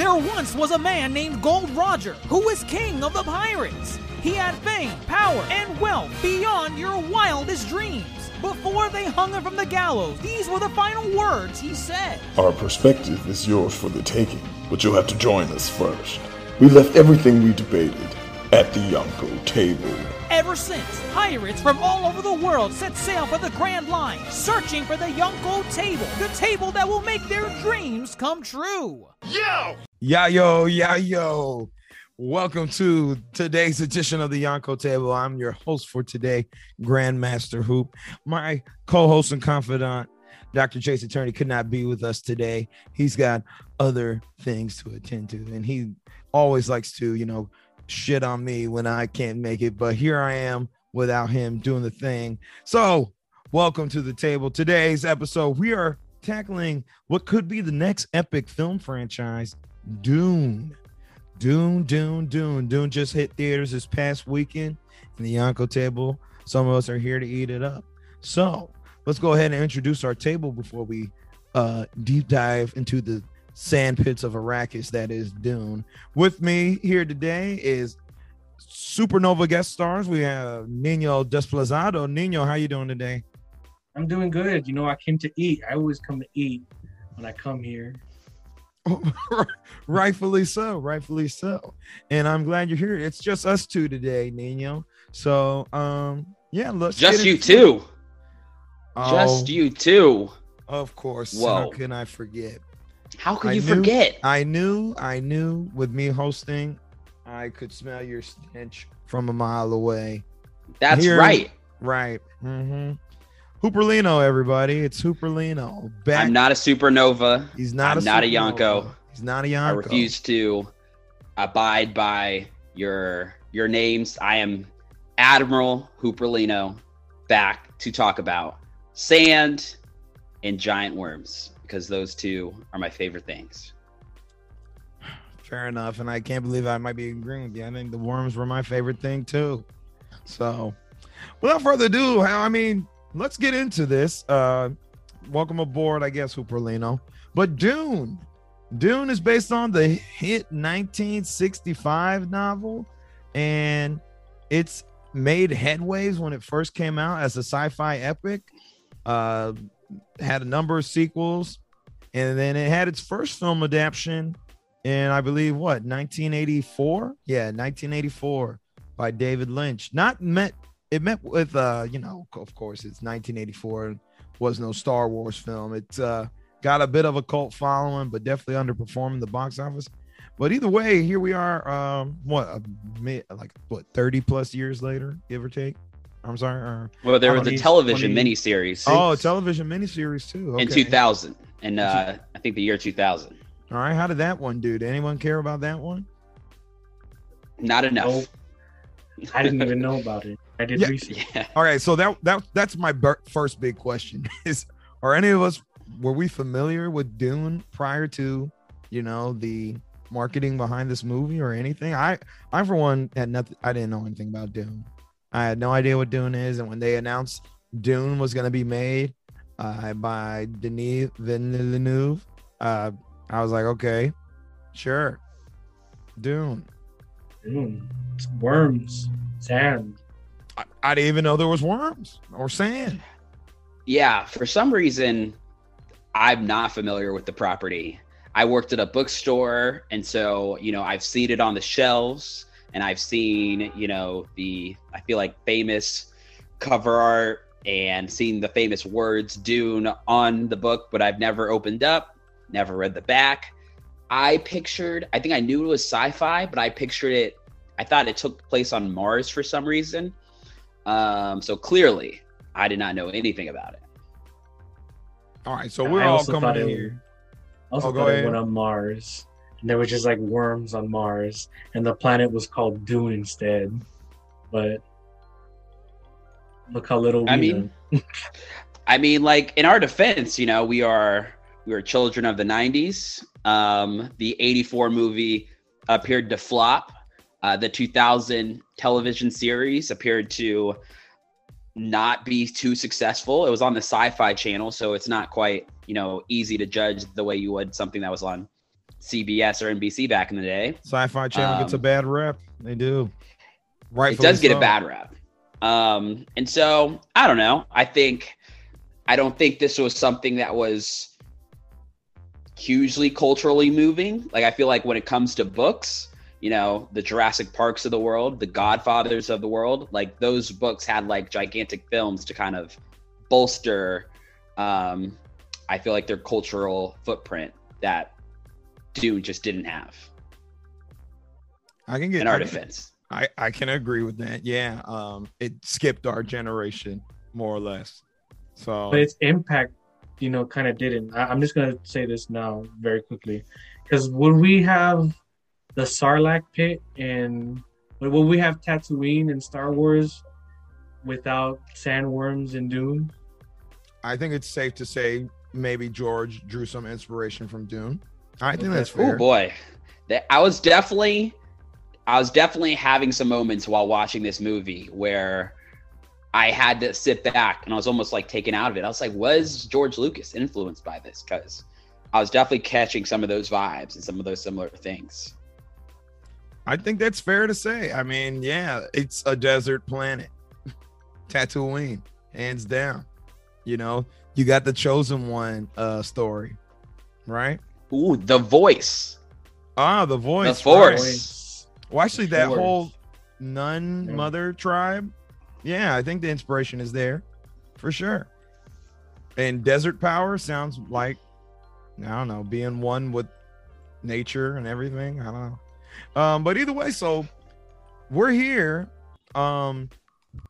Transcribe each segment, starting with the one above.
There once was a man named Gold Roger who was king of the pirates. He had fame, power, and wealth beyond your wildest dreams. Before they hung him from the gallows, these were the final words he said. Our perspective is yours for the taking, but you'll have to join us first. We left everything we debated at the Yonko table. Ever since, pirates from all over the world set sail for the Grand Line, searching for the Yonko table, the table that will make their dreams come true. Yo, yeah, yo. Welcome to today's edition of the Yonko Table. I'm your host for today, Grandmaster Hoop. My co-host and confidant, Dr. Chase Attorney, could not be with us today. He's got other things to attend to, and he always likes to, you know, shit on me when I can't make it. But here I am without him doing the thing. So, welcome to the table. Today's episode, we are tackling what could be the next epic film franchise, Dune. Dune, Dune, Dune. Dune just hit theaters this past weekend in the Yonko table. Some of us are here to eat it up. So let's go ahead and introduce our table before we uh, deep dive into the sand pits of Arrakis that is Dune. With me here today is Supernova guest stars. We have Nino Dezplazado. Nino, how you doing today? I'm doing good. You know, I came to eat. I always come to eat when I come here. rightfully so, rightfully so. And I'm glad you're here. It's just us two today, Nino. So um yeah, let's just you two. Oh, just you two. Of course. Whoa. How can I forget? How could you knew, forget? I knew, I knew with me hosting, I could smell your stench from a mile away. That's Here, right. Right. Mm-hmm. Hooperlino, everybody. It's Hooperlino. Back. I'm not a supernova. He's not. I'm a not a Yonko. He's not a Yonko. I refuse to abide by your your names. I am Admiral Hooperlino, back to talk about sand and giant worms because those two are my favorite things. Fair enough, and I can't believe I might be agreeing with you. I think the worms were my favorite thing too. So, without further ado, I mean, let's get into this. Uh, welcome aboard, I guess, Hooperlino. But Dune, Dune is based on the hit 1965 novel, and it's made headways when it first came out as a sci-fi epic. Uh, had a number of sequels, and then it had its first film adaptation in, I believe, what 1984? Yeah, 1984 by David Lynch. Not met it met with uh you know of course it's 1984 was no star wars film. It uh got a bit of a cult following but definitely underperforming the box office. But either way here we are um what a like what 30 plus years later give or take? I'm sorry or, well there was a television 20... miniseries. Oh a television miniseries too. Okay. in 2000 and uh i think the year 2000 all right how did that one do? Did anyone care about that one? Not enough. I didn't even know about it. I did yeah. research. Yeah. All right, so that that that's my first big question is: Are any of us were we familiar with Dune prior to, you know, the marketing behind this movie or anything? I I for one had nothing. I didn't know anything about Dune. I had no idea what Dune is, and when they announced Dune was going to be made uh, by Denis Villeneuve, uh, I was like, okay, sure, Dune. Dune. It's worms, sand. I, I didn't even know there was worms or sand. Yeah, for some reason, I'm not familiar with the property. I worked at a bookstore, and so you know I've seen it on the shelves, and I've seen you know the I feel like famous cover art and seen the famous words Dune on the book, but I've never opened up, never read the back. I pictured, I think I knew it was sci-fi, but I pictured it. I thought it took place on Mars for some reason. Um, so clearly, I did not know anything about it. All right, so we're I all coming in here. Also oh, thought it went on Mars, and there was just like worms on Mars, and the planet was called Dune instead. But look how little. I mean, I mean, like in our defense, you know, we are we are children of the '90s. Um, the '84 movie appeared to flop uh, the 2000 television series appeared to not be too successful. It was on the Sci-Fi Channel, so it's not quite you know easy to judge the way you would something that was on CBS or NBC back in the day. Sci-Fi Channel um, gets a um, bad rep. They do. Right. It does get a bad rep. Um, and so I don't know. I think I don't think this was something that was hugely culturally moving. Like I feel like when it comes to books, you know, the Jurassic Parks of the world, the Godfathers of the world, like those books had like gigantic films to kind of bolster um I feel like their cultural footprint that Dune just didn't have. I can get in our I defense. I I can agree with that. Yeah, um, it skipped our generation more or less. So, but its impact, you know, kind of didn't. I, am just gonna say this now very quickly, because would we have the Sarlacc pit and would we have Tatooine in Star Wars without sandworms and Dune? I think it's safe to say maybe George drew some inspiration from Dune. I think that's fair. Oh boy, I was definitely, I was definitely having some moments while watching this movie where I had to sit back and I was almost like taken out of it. I was like, was George Lucas influenced by this? Because I was definitely catching some of those vibes and some of those similar things. I think that's fair to say. I mean, yeah, it's a desert planet, Tatooine, hands down. You know, you got the chosen one uh story, right? Ooh, the voice. Ah, the voice. The force. Right. Well, actually, that whole nun yeah. mother tribe. Yeah, I think the inspiration is there for sure. And desert power sounds like I don't know, being one with nature and everything. I don't know. Um, but either way, so we're here. Um,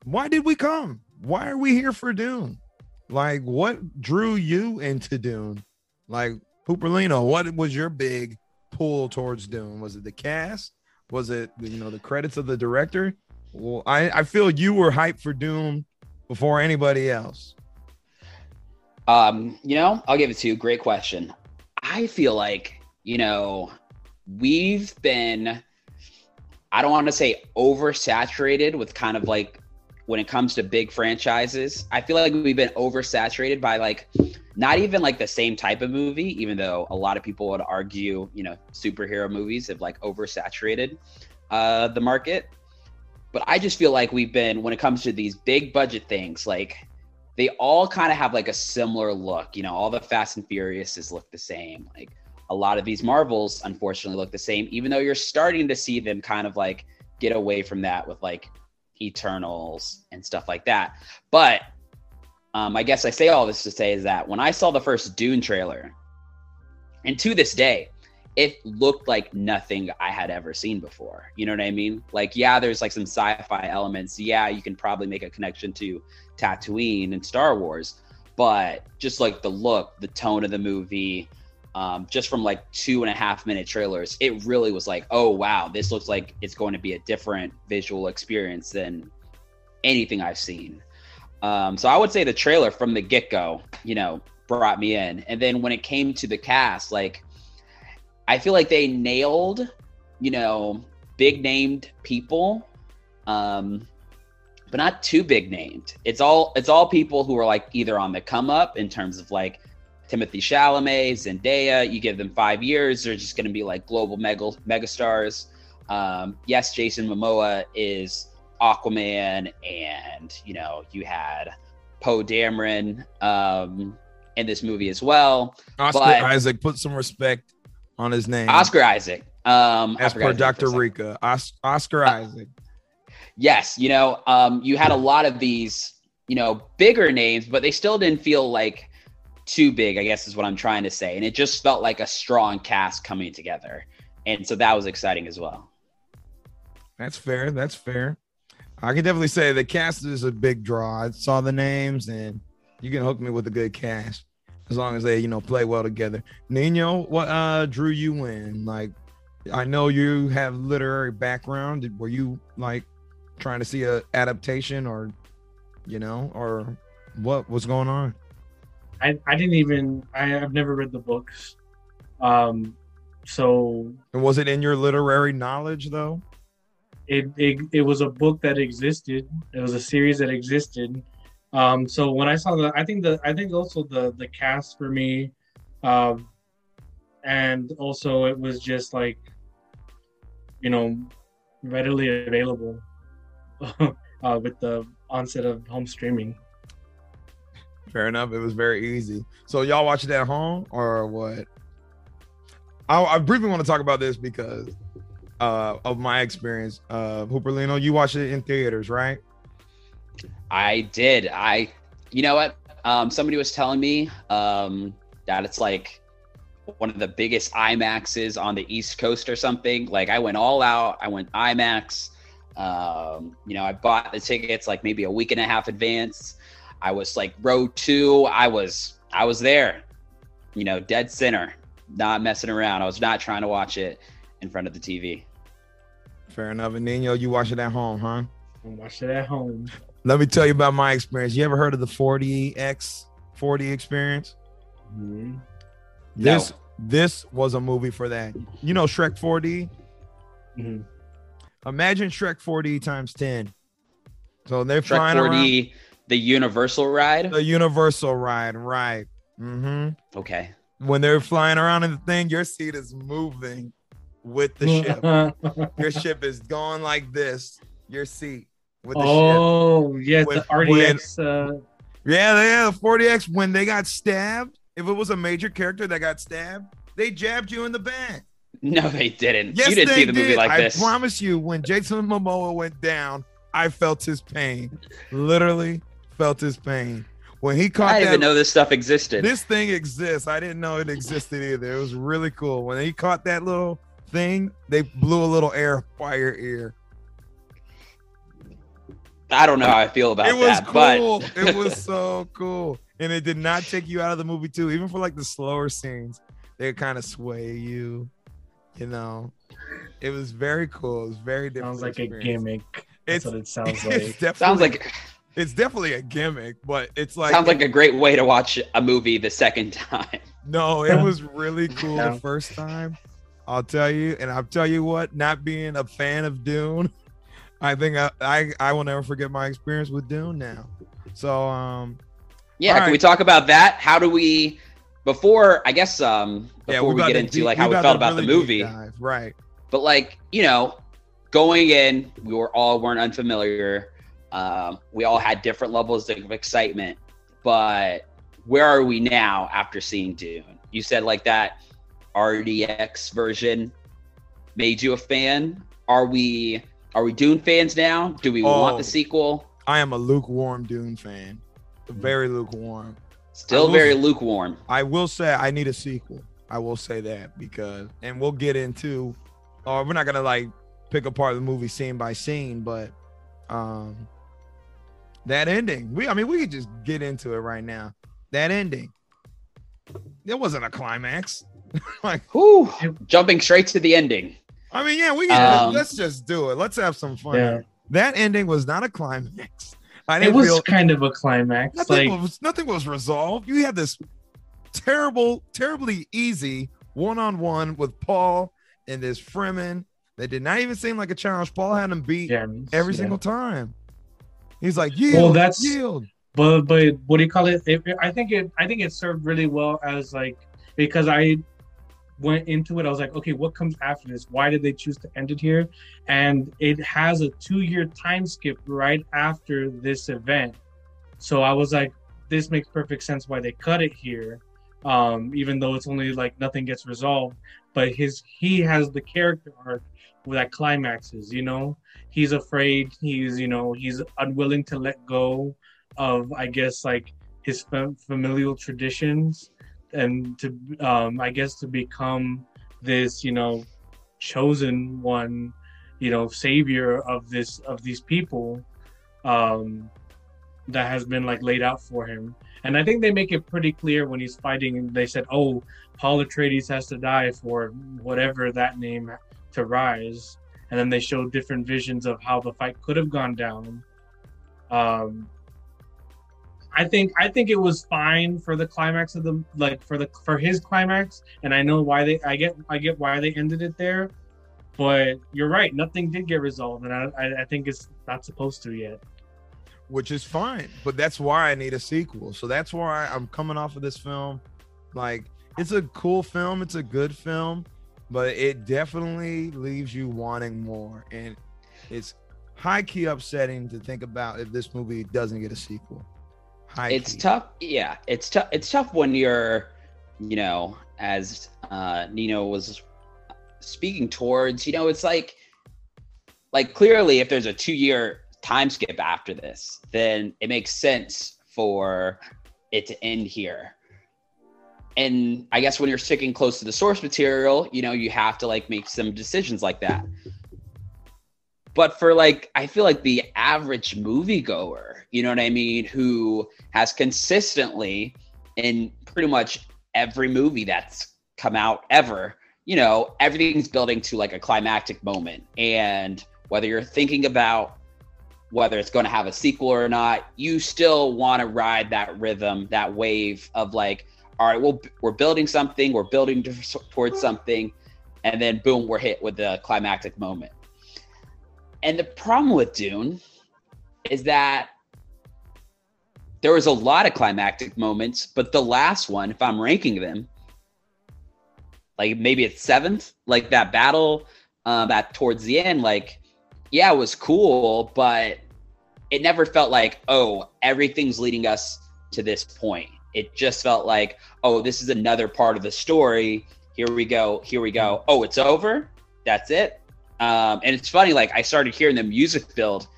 why did we come? Why are we here for Dune? Like, what drew you into Dune? Like, Hooperlino, what was your big pull towards Dune? Was it the cast? Was it you know the credits of the director? Well, I, I feel you were hyped for Dune before anybody else. Um, you know, I'll give it to you. Great question. I feel like, you know, we've been I don't want to say oversaturated with kind of like when it comes to big franchises. I feel like we've been oversaturated by like not even like the same type of movie, even though a lot of people would argue, you know, superhero movies have like oversaturated uh, the market. But I just feel like we've been, when it comes to these big budget things, like they all kind of have like a similar look. You know, all the Fast and Furiouses look the same. Like a lot of these Marvels, unfortunately, look the same, even though you're starting to see them kind of like get away from that with like Eternals and stuff like that. But um, I guess I say all this to say is that when I saw the first Dune trailer, and to this day, it looked like nothing I had ever seen before. You know what I mean? Like, yeah, there's like some sci-fi elements. Yeah, you can probably make a connection to Tatooine and Star Wars, but just like the look, the tone of the movie, um, just from like two and a half minute trailers, it really was like, oh wow, this looks like it's going to be a different visual experience than anything I've seen. Um, so I would say the trailer from the get go, you know, brought me in. And then when it came to the cast, like I feel like they nailed, you know, big named people, um, but not too big named. It's all it's all people who are like either on the come up in terms of like Timothée Chalamet, Zendaya. You give them five years, they're just going to be like global mega megastars. Um, yes, Jason Momoa is Aquaman, and you know you had Poe Dameron um, in this movie as well. Oscar but Isaac, put some respect on his name. Oscar Isaac. Um, as per Dr. Rika, Os- Oscar uh, Isaac. Yes, you know, um, you had a lot of these, you know, bigger names, but they still didn't feel like too big, I guess is what I'm trying to say. And it just felt like a strong cast coming together. And so that was exciting as well. That's fair. That's fair. I can definitely say the cast is a big draw. I saw the names and you can hook me with a good cast as long as they, you know, play well together. Nino, what uh drew you in? Like I know you have literary background. Were you like trying to see a adaptation or you know, or what was going on? I, I didn't even I have never read the books. Um so and was it in your literary knowledge though? It, it it was a book that existed. It was a series that existed. Um so when I saw the I think the I think also the the cast for me um and also it was just like, you know, readily available uh, with the onset of home streaming. Fair enough. It was very easy. So y'all watch it at home or what? I, I briefly want to talk about this because uh, of my experience. Uh, Hooperlino, you watched it in theaters, right? I did. I, you know what? Um, somebody was telling me um, that it's like one of the biggest IMAXs on the East Coast or something. Like I went all out. I went IMAX. Um, you know, I bought the tickets like maybe a week and a half advance. I was like row two. I was I was there. You know, dead center, not messing around. I was not trying to watch it in front of the TV. Fair enough. And Nino, you watch it at home, huh? I watched it at home. Let me tell you about my experience. You ever heard of the 4DX 40 experience? Mhm. This this was a movie for that. You know Shrek 4D? Mhm. Imagine Shrek 4D times 10. So they're Shrek flying 4D, the Universal ride. the Universal ride, right? Mm-hmm. Okay. When they're flying around in the thing, your seat is moving with the ship. Your ship is going like this. Your seat with the ship. oh, yes, When- the 4DX. Uh, Yeah, yeah, the 4DX when they got stabbed, if it was a major character that got stabbed, they jabbed you in the back. No, they didn't. Yes, you didn't they see the movie did. like I this. promise you, when Jason Momoa went down, I felt his pain. Literally felt his pain. When he caught I didn't that even know this stuff existed. this thing exists. I didn't know it existed either. It was really cool. When he caught that little thing, they blew a little air fire your ear. I don't know how I feel about it was that, but cool. it was so cool. And it did not take you out of the movie too. Even for like the slower scenes, they kind of sway you. You know, it was very cool. It was very different. sounds like a gimmick. That's It's- what it sounds It's like. definitely, sounds like it's definitely a gimmick, but it's like sounds like a great way to watch a movie the second time. No, it was really cool Yeah. the first time. I'll tell you, and I'll tell you what, not being a fan of Dune, I think I, I, I will never forget my experience with Dune now. So um Yeah, All can we talk about that? How do we before I guess um yeah, before we get into deep- like how we got felt about the really deep movie, dive, right? but like, you know, going in, we were all weren't unfamiliar. Um, we all had different levels of excitement, but where are we now after seeing Dune? You said like that 4DX version made you a fan. Are we are we Dune fans now? Do we want Oh. the sequel? I am a lukewarm Dune fan. Very lukewarm. Still will- very lukewarm. I will say I need a sequel. I will say that because, and we'll get into, or we're not gonna like pick apart the movie scene by scene, but um, that ending. We, I mean, we could just get into it right now. That ending. It wasn't a climax. like, Whew. Jumping straight to the ending. I mean, yeah, we can, Um, let's just do it. Let's have some fun. Yeah. That ending was not a climax. I It didn't was feel kind of a climax. nothing Like, was nothing was resolved. You had this terrible, terribly easy one-on-one with Paul and this Fremen that did not even seem like a challenge. Paul had him beat Jeremy's, every yeah. single time. He's like, yield, Well, that's- yield. but but what do you call it? it? I think it I think it served really well as like because I went into it. I was like, okay, what comes after this? Why did they choose to end it here? And it has a two-year time skip right after this event. So I was like, this makes perfect sense why they cut it here, um, even though it's only like nothing gets resolved. But his he has the character arc that climaxes. You know, he's afraid. He's you know he's unwilling to let go of I guess like his fam- familial traditions and to um I guess to become this you know chosen one you know savior of this of these people um that has been like laid out for him and I think they make it pretty clear when he's fighting they said oh Paul Atreides has to die for whatever that name to rise and then they show different visions of how the fight could have gone down um I think I think it was fine for the climax of the like for the for his climax, and I know why they I get I get why they ended it there, but you're right, nothing did get resolved, and I I, I think it's not supposed to yet. which is fine. But that's why I need a sequel. So that's why I'm coming off of this film Like it's a cool film, it's a good film, but it definitely leaves you wanting more. And it's high key upsetting to think about if this movie doesn't get a sequel. High it's key. tough yeah it's tough it's tough when you're you know as uh nino was speaking towards you know it's like like clearly if there's a two year time skip after this then it makes sense for it to end here and i guess when you're sticking close to the source material you know you have to like make some decisions like that. But for like i feel like the average moviegoer you know what i mean who has consistently in pretty much every movie that's come out ever you know everything's building to like a climactic moment. And whether you're thinking about whether it's going to have a sequel or not you still want to ride that rhythm that wave of like all right well we're building something we're building towards something and then boom we're hit with the climactic moment and the problem with dune is that there was a lot of climactic moments, but the last one, if I'm ranking them, like maybe it's seventh, like that battle um, that towards the end, like, yeah, it was cool, but it never felt like, oh, everything's leading us to this point. It just felt like, oh, this is another part of the story. Here we go. Here we go. Oh, it's over. That's it. Um, and it's funny, like I started hearing the music build,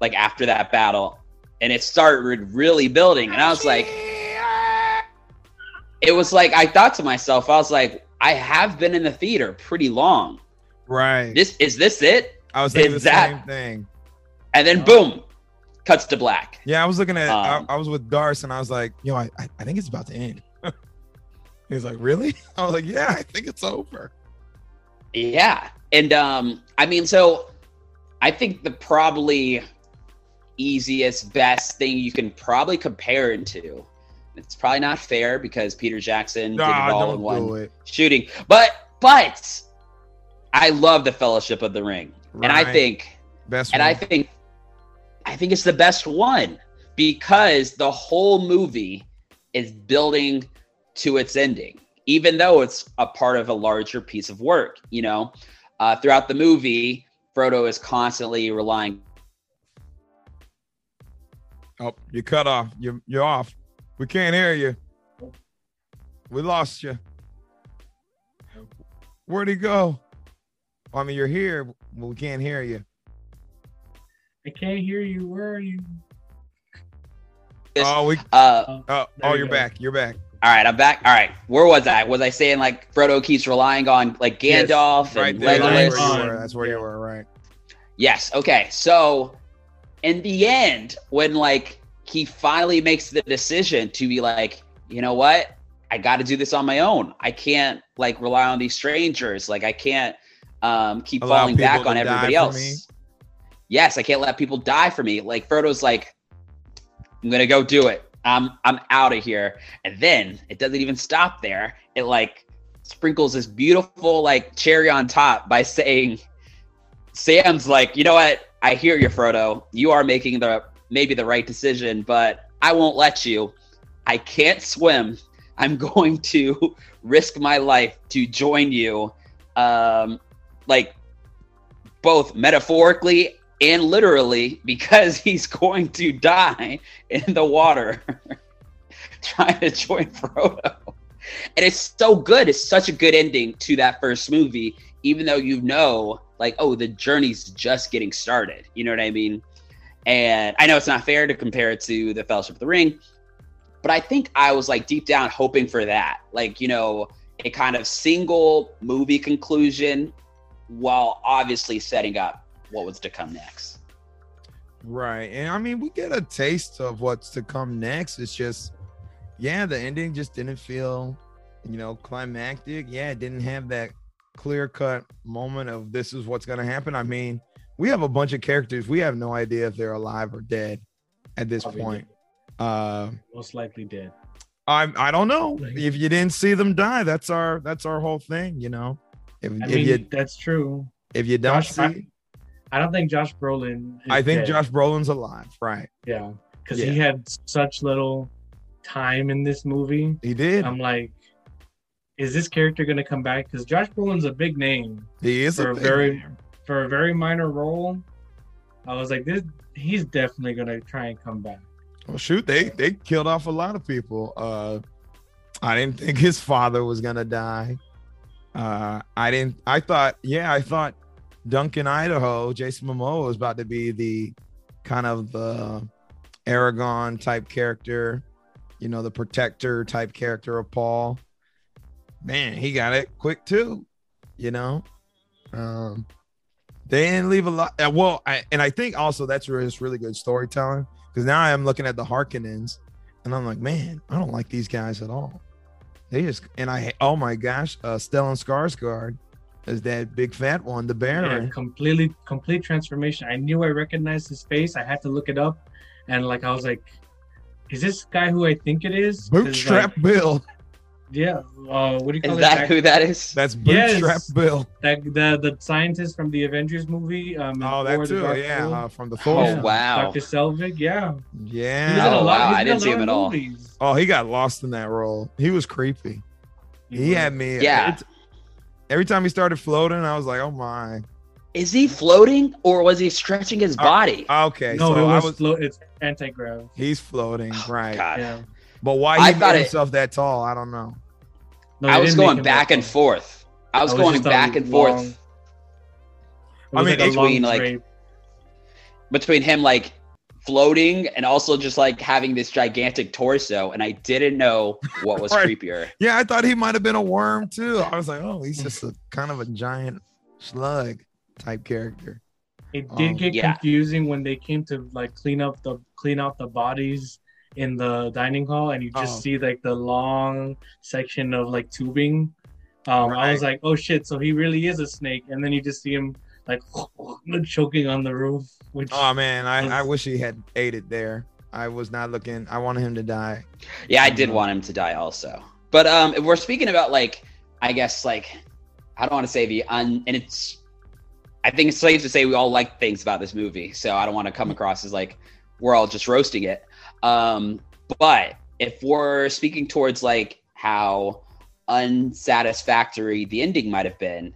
like after that battle, and it started really building and i was like it was like i thought to myself i was like i have been in the theater pretty long right. this is this it I was thinking is the that- same thing. and then boom cuts to black Yeah, I was looking at. Um, I, I was with Darce, and I was like, "Yo, I, I, think it's about to end." he was like, "Really?" I was like, "Yeah, I think it's over." yeah and um i mean so i think the probably easiest best thing you can probably compare it to it's probably not fair because peter jackson did it all in one shooting. But but I love the Fellowship of the Ring, and I think Best. and I think I think it's the best one because the whole movie is building to its ending, even though it's a part of a larger piece of work. You know, uh, throughout the movie, Frodo is constantly relying. Oh, you cut off. You're you're off. We can't hear you. We lost you. Where'd he go? I mean, you're here, but we can't hear you. I can't hear you. Where are you? Oh, we. Uh, Oh, oh, you you're go. back. You're back. all right, I'm back. All right, where was I? Was I saying like Frodo keeps relying on like Yes, Gandalf Right and there. That's Legolas? where were. That's where you were. Right. Yes. Okay. So, in the end, when like he finally makes the decision to be like, you know what, I got to do this on my own. I can't like rely on these strangers. Like I can't um, keep Allow falling back on everybody for else. Yes, I can't let people die for me. Like Frodo's like, I'm gonna go do it. I'm I'm out of here. And then it doesn't even stop there. It like sprinkles this beautiful like cherry on top by saying, Sam's like, you know what? I hear you, Frodo. You are making the maybe the right decision, but I won't let you. I can't swim. I'm going to risk my life to join you. Um, like both metaphorically and literally because he's going to die in the water trying to join Frodo. And it's so good. It's such a good ending to that first movie, even though you know, like, oh, the journey's just getting started. You know what I mean? And I know it's not fair to compare it to the Fellowship of the Ring, but I think I was like deep down hoping for that. Like, you know, a kind of single movie conclusion while obviously setting up what was to come next. Right. And I mean, we get a taste of what's to come next. It's just, yeah, the ending just didn't feel, you know, climactic. Yeah, it didn't have that clear cut moment of this is what's going to happen. I mean, we have a bunch of characters. We have no idea if they're alive or dead at this Probably point. Uh, Most likely dead. I I don't know Like- if you didn't see them die. That's our that's our whole thing, you know. If, I if mean, you that's true. if you don't Josh, see, I, don't think Josh Brolin. I think dead. Josh Brolin's alive. Right? Yeah, because Yeah. he had such little time in this movie. He did. I'm like, is this character gonna come back? Because Josh Brolin's a big name He is For a a very- man. for a very minor role. I was like, this he's definitely gonna try and come back. Well, shoot, they they killed off a lot of people. Uh, I didn't think his father was gonna die. Uh, I didn't. I thought, yeah, I thought Duncan Idaho, Jason Momoa was about to be the kind of the Aragorn type character, you know, the protector type character of Paul. Man, he got it quick too, you know. Um, they didn't leave a lot. uh, Well, I, and I think also that's really, it's really good storytelling because now I'm looking at the Harkonnens and I'm like, man, I don't like these guys at all. They just and I oh my gosh, uh Stellan Skarsgård is that big fat one, the Baron. Yeah, completely complete transformation. I knew I recognized his face. I had to look it up, and like I was like, is this guy who I think it is?" Bootstrap like, Bill. yeah. Uh, what do you call Is it? that who that is? That's Yes. Bootstrap Bill. that the the scientist from the Avengers movie. Um, Oh, Thor: that The too. Yeah, uh, from the Thor. Oh, Yeah, wow. Dr. Selvig, yeah. He was Yeah. a Oh, lot- wow, he was I didn't a see him at all. movies. Oh, he got lost in that role. He was creepy. He was. had me. Yeah. Every, t- every time he started floating, I was like, oh my. Is he floating or was he stretching his Uh, body? Okay. No, so it I was, was. flo- it's anti grav. He's floating, right? God. Yeah. But why I he thought made it- himself that tall, I don't know. No, I was going back and tall. forth. I was That was going back and long- forth I mean, like between, like, between him like floating and also just like having this gigantic torso, and I didn't know what was Right. creepier. Yeah, I thought he might have been a worm too. I was like, oh, he's just a kind of a giant slug type character. It did Um, get yeah. confusing when they came to like clean up the clean out the bodies in the dining hall, and you just Oh. see like the long section of like tubing. Um, I was like, oh shit, so he really is a snake, and then you just see him like choking on the roof. Which Oh man, I, I wish he had ate it there. I was not looking. I wanted him to die. Yeah, I did want him to die also. But um if we're speaking about like I guess like I don't want to say the un and it's I think it's safe to say we all like things about this movie. So I don't want to come across as like we're all just roasting it. Um but if we're speaking towards like how unsatisfactory the ending might have been,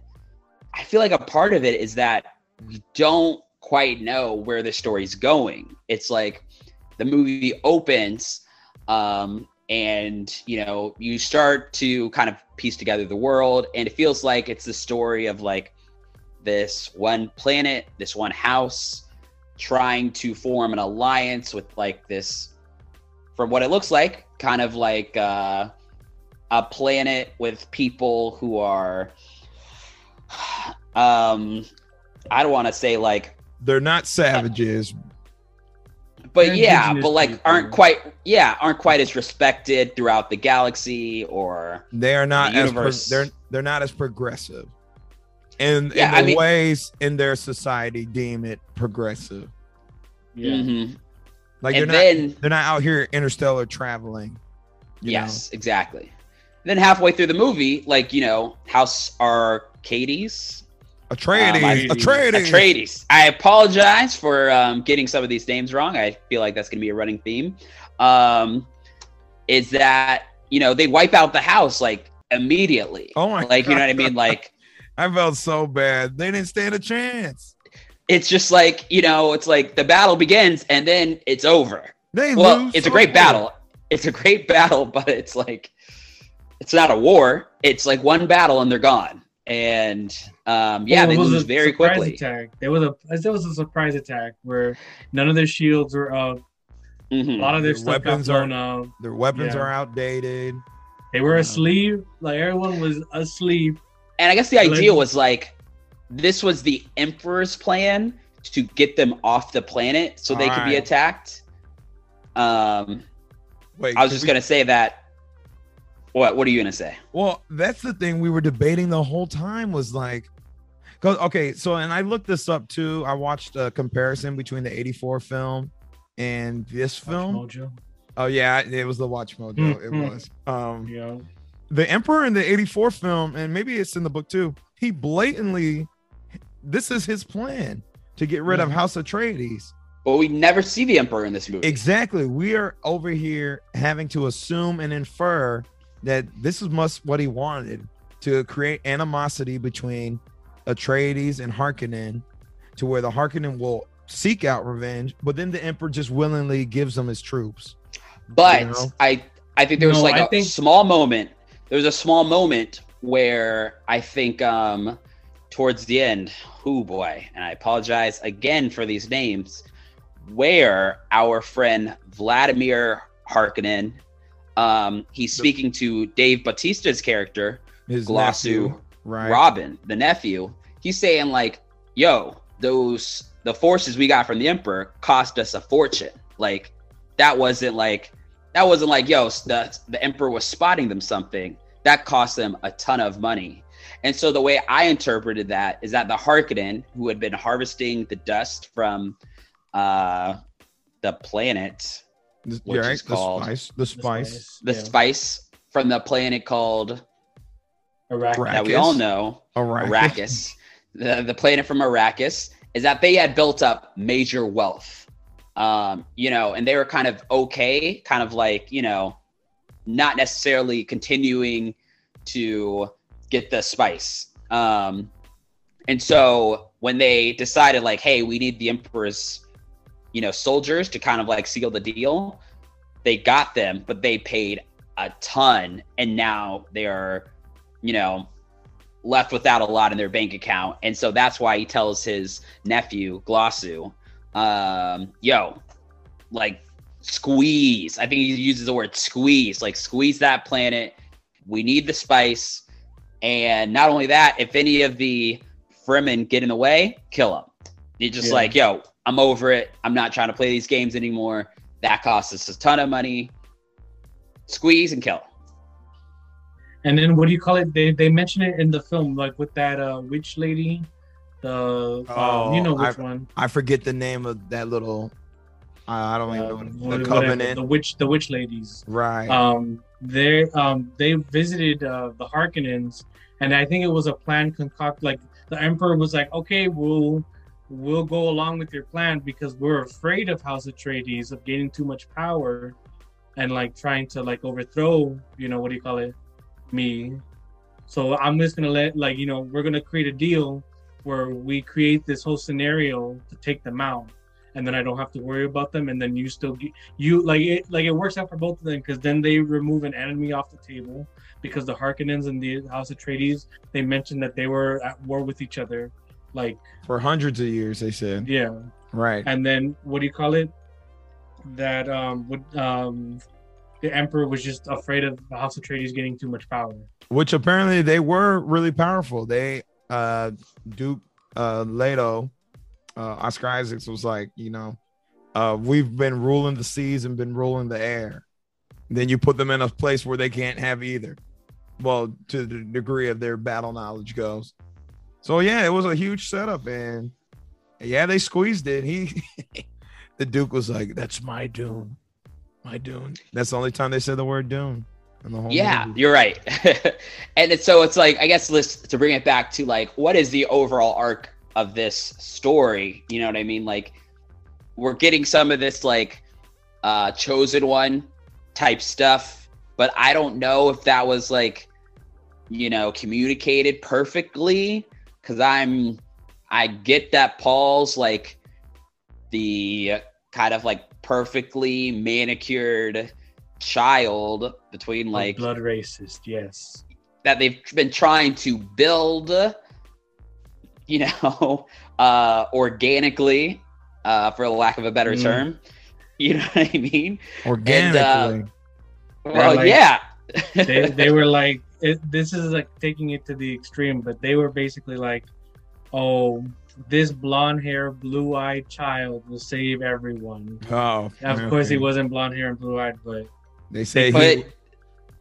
I feel like a part of it is that we don't quite know where the story's going. It's like the movie opens um, and you know you start to kind of piece together the world and it feels like it's the story of like this one planet this one house trying to form an alliance with like this from what it looks like kind of like uh, a planet with people who are um i don't want to say like They're not savages. but They're yeah, but like people. aren't quite yeah aren't quite as respected throughout the galaxy or They are not The as pro- universe- they're they're not as progressive. In Yeah, in the I mean- ways in their society deem it progressive. yeah. Mhm. Like they're not then they're not out here interstellar traveling. you yes exactly then halfway through the movie like you know house arcades. Atreides, Um, I- Atreides. Atreides. I apologize for um, getting some of these names wrong. I feel like that's going to be a running theme. Um, is that you know they wipe out the house like immediately? Oh my like you know what I mean? Like I felt so bad. They didn't stand a chance. it's just like you know it's like the battle begins and then it's over. They Well, it's a great battle. It's a great battle, but it's like it's not a war. It's like one battle and they're gone. And um, yeah, Well, they it was lose a very surprise quickly. Attack. There was a there was a surprise attack where none of their shields were up. A Mhm. lot of their Their stuff got weapons are- blown up. Their weapons Yeah. are outdated. They were asleep. Like everyone was asleep. And I guess the idea was like this was the Emperor's plan to get them off the planet so they could be attacked. Um, Wait, I was just we- gonna say that. What What are you gonna say? Well, that's the thing we were debating the whole time was like, because okay, so and I looked this up too. I watched a comparison between the '84 film and this film. Mojo. Oh yeah, it was the Watch Mojo. Hmm, it hmm. was. Um, Yeah. the Emperor in the '84 film, and maybe it's in the book too. He blatantly, this is his plan to get rid of Mhm. House Atreides. But we never see the Emperor in this movie. Exactly. We are over here having to assume and infer that this is must what he wanted to create animosity between Atreides and Harkonnen, to where the Harkonnen will seek out revenge, but then the Emperor just willingly gives them his troops. But You know? I I think there was No, like I a think- small moment. There was a small moment where I think um towards the end, oh boy, and I apologize again for these names, where our friend Vladimir Harkonnen, um, he's speaking to Dave Bautista's character, His Glossu nephew, right? Robin, the nephew. He's saying like, "Yo, those the forces we got from the Emperor cost us a fortune. Like, that wasn't like that wasn't like yo, the the Emperor was spotting them something. That cost them a ton of money." And so the way I interpreted that is that the Harkonnen, who had been harvesting the dust from uh, the planet, The- which you're right, is the called- spice, the spice, the yeah. spice from the planet called Iraq. Right. that we all know, Arrakis. Arrakis, the, the planet from Arrakis, is that they had built up major wealth. Um, you know, and they were kind of okay, kind of like, you know, not necessarily continuing to get the spice. Um, and so when they decided, like, hey, we need the Emperor's, you know, soldiers to kind of like seal the deal, they got them, but they paid a ton. And now they are, you know, left without a lot in their bank account. And so that's why he tells his nephew, Glossu, um, yo, like squeeze. I think he uses the word squeeze, like squeeze that planet. We need the spice. And not only that, if any of the Fremen get in the way, kill them. You're just Yeah. like, yo, I'm over it. I'm not trying to play these games anymore. That costs us a ton of money. Squeeze and kill. And then what do you call it? They they mention it in the film, like with that uh witch lady. The um, you know Oh, which one? I forget the name of that little. I I don't even know Uh, what- the whatever, covenant, the witch, the witch ladies. right? Um, they um they visited uh, the Harkonnens, and I think it was a plan concoct. Like the Emperor was like, okay, we'll we'll go along with your plan because we're afraid of House Atreides of gaining too much power, and like trying to like overthrow, you know, what do you call it, me. So I'm just gonna let like you know we're gonna create a deal where we create this whole scenario to take them out, and then I don't have to worry about them, and then you still get you like it like it works out for both of them because then they remove an enemy off the table because the Harkonnens and the House Atreides they mentioned that they were at war with each other, like For hundreds of years, they said. yeah, Right. and then what do you call it? That um would um the Emperor was just afraid of the House of Atreides getting too much power. Which apparently they were really powerful. They uh Duke uh Leto, uh Oscar Isaacs was like, you know, uh we've been ruling the seas and been ruling the air. Then you put them in a place where they can't have either. Well, to the degree of their battle knowledge goes. So yeah, it was a huge setup and yeah, they squeezed it. He the Duke was like, That's my Dune. My Dune. That's the only time they said the word Dune. In the whole Yeah, movie. you're right. and it's, so it's like, I guess let's to bring it back to like, what is the overall arc of this story? You know what I mean? Like, we're getting some of this like uh chosen one type stuff, but I don't know if that was like, you know, communicated perfectly. Cause I'm, I get that Paul's like the kind of like perfectly manicured child between like blood racist, yes. that they've been trying to build you know uh organically uh for lack of a better Mm. term you know what i mean organically. well like- yeah they they were like it, this is like taking it to the extreme but they were basically like oh this blonde hair blue eyed child will save everyone oh, of course he wasn't blonde hair and blue eyed but They say but he,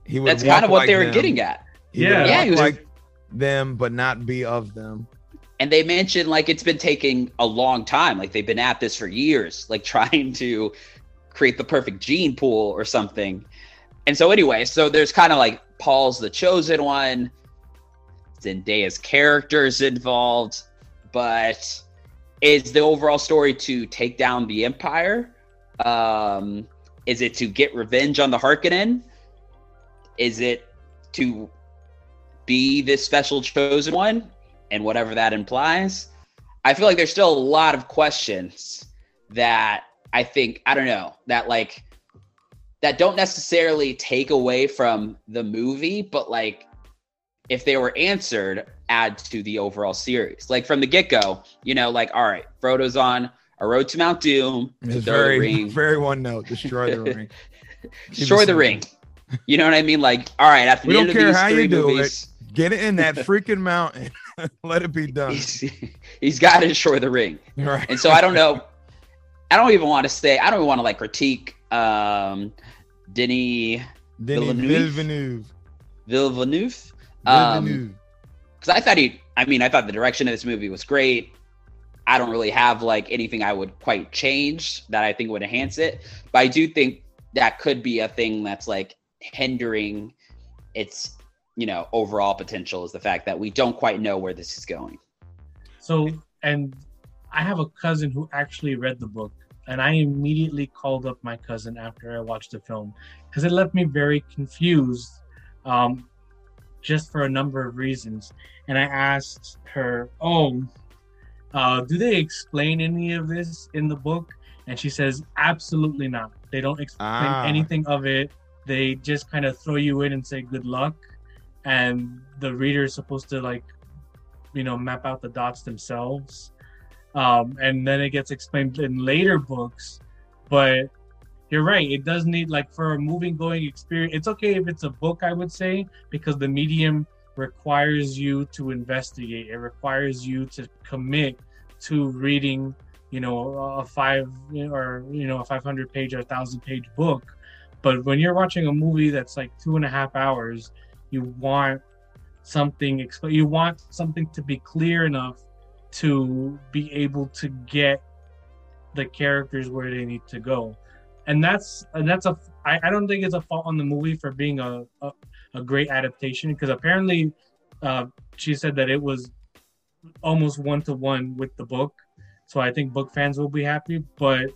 he would that's kind of what like they were them. getting at He Yeah. walk Yeah, he was- like them, but not be of them. and they mentioned like it's been taking a long time like they've been at this for years like trying to create the perfect gene pool or something and so anyway so there's kind of like paul's the chosen one. Zendaya's characters involved. But is the overall story to take down the empire? Um is it to get revenge on the harkonnen? Is it to be this special chosen one? And whatever that implies. I feel like there's still a lot of questions that I think I don't know that like that don't necessarily take away from the movie, but like if they were answered, add to the overall series. Like from the get go, you know, like all right, Frodo's on a road to Mount Doom, It's very, the ring, very one note. Destroy the ring. destroy the ring. You know what I mean? Like all right, after We the don't end of care these how you three do it. Get it in that freaking mountain. Let it be done. he's, he's got to destroy the ring. Right. And so I don't know. I don't even want to say. I don't even want to like critique um, Denis Denis Villeneuve? Villeneuve. Villeneuve. Um, Villeneuve. because I thought he, I mean, I thought the direction of this movie was great. I don't really have like anything I would quite change that I think would enhance it, but I do think that could be a thing that's like hindering its, you know, overall potential is the fact that we don't quite know where this is going. So, and I have a cousin who actually read the book, and I immediately called up my cousin after I watched the film because it left me very confused, um, just for a number of reasons. And I asked her, "Oh, uh, do they explain any of this in the book?" And she says, "Absolutely not. They don't explain Ah. anything of it. They just kind of throw you in and say good luck." And the reader is supposed to like you know map out the dots themselves um, and then it gets explained in later books but you're right it does need like for a moving going experience it's okay if it's a book i would say because the medium requires you to investigate it requires you to commit to reading you know a five or you know a 500 page or a thousand page book. But when you're watching a movie that's like two and a half hours you want something you want something to be clear enough to be able to get the characters where they need to go and that's and that's a i, I don't think it's a fault on the movie for being a a, a great adaptation because apparently uh, she said that it was almost one to one with the book so i think book fans will be happy but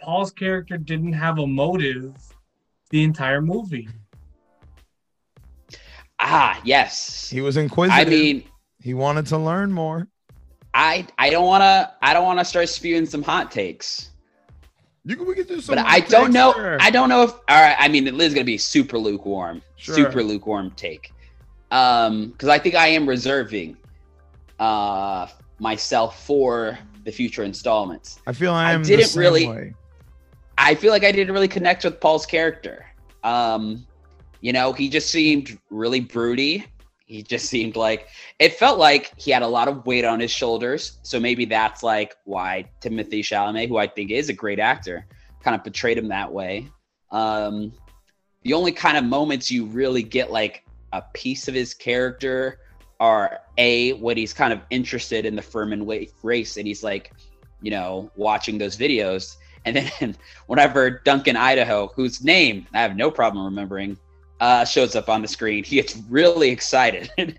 paul's character didn't have a motive the entire movie Ah, yes. He was inquisitive. I mean, he wanted to learn more. I I don't want to I don't want to start spewing some hot takes. You can, we can do some. but hot I don't takes, know. I don't know if all right. I mean, it is going to be super lukewarm, Sure. super lukewarm take. Um, because I think I am reserving, uh, myself for the future installments. I feel I I didn't really- way. I feel like I didn't really connect with Paul's character. Um, you know, he just seemed really broody. He just seemed like it felt like he had a lot of weight on his shoulders. So maybe that's like why Timothée Chalamet, who I think is a great actor, kind of portrayed him that way. Um, the only kind of moments you really get like a piece of his character are a when he's kind of interested in the Fremen race and he's like, you know, watching those videos. And then whenever Duncan Idaho, whose name I have no problem remembering, uh, shows up on the screen, he gets really excited and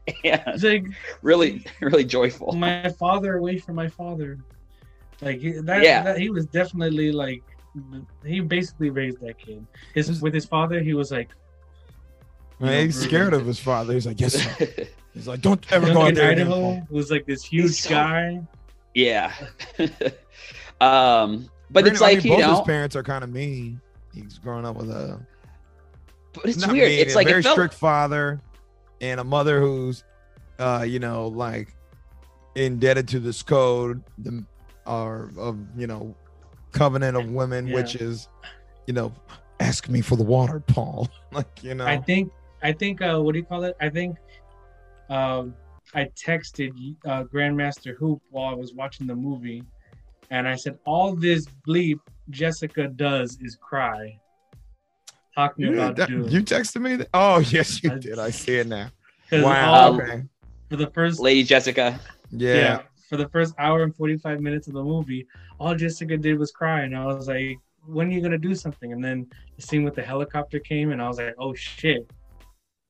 like really, really joyful. my father away from my father. Like he- that, Yeah. that he was definitely like he basically raised that kid. His with his father, he was like you Man, he's scared of his father. He's like, yes. Sir. He's like, don't ever go out there. again, Idaho was like this huge so- guy. yeah. um, but it's Granted, I like mean, you both know, his parents are kind of mean. He's growing up with a but it's not weird. mean, It's like a very it felt, strict father and a mother who's, uh, you know, like indebted to this code, the or of you know, covenant of women, Yeah. which is, you know, ask me for the water, Paul. like you know, I think I think uh what do you call it? I think um I texted uh Grandmaster Hoop while I was watching the movie and I said all this bleep Jessica does is cry. Talking you, about that- Doom. you texted me. That? Oh yes, you I- did. I see it now. Wow. all- okay. Um, for the first Lady Jessica. Yeah. yeah. for the first hour and 45 minutes of the movie all jessica did was cry and i was like when are you gonna do something and then the scene with the helicopter came and i was like oh shit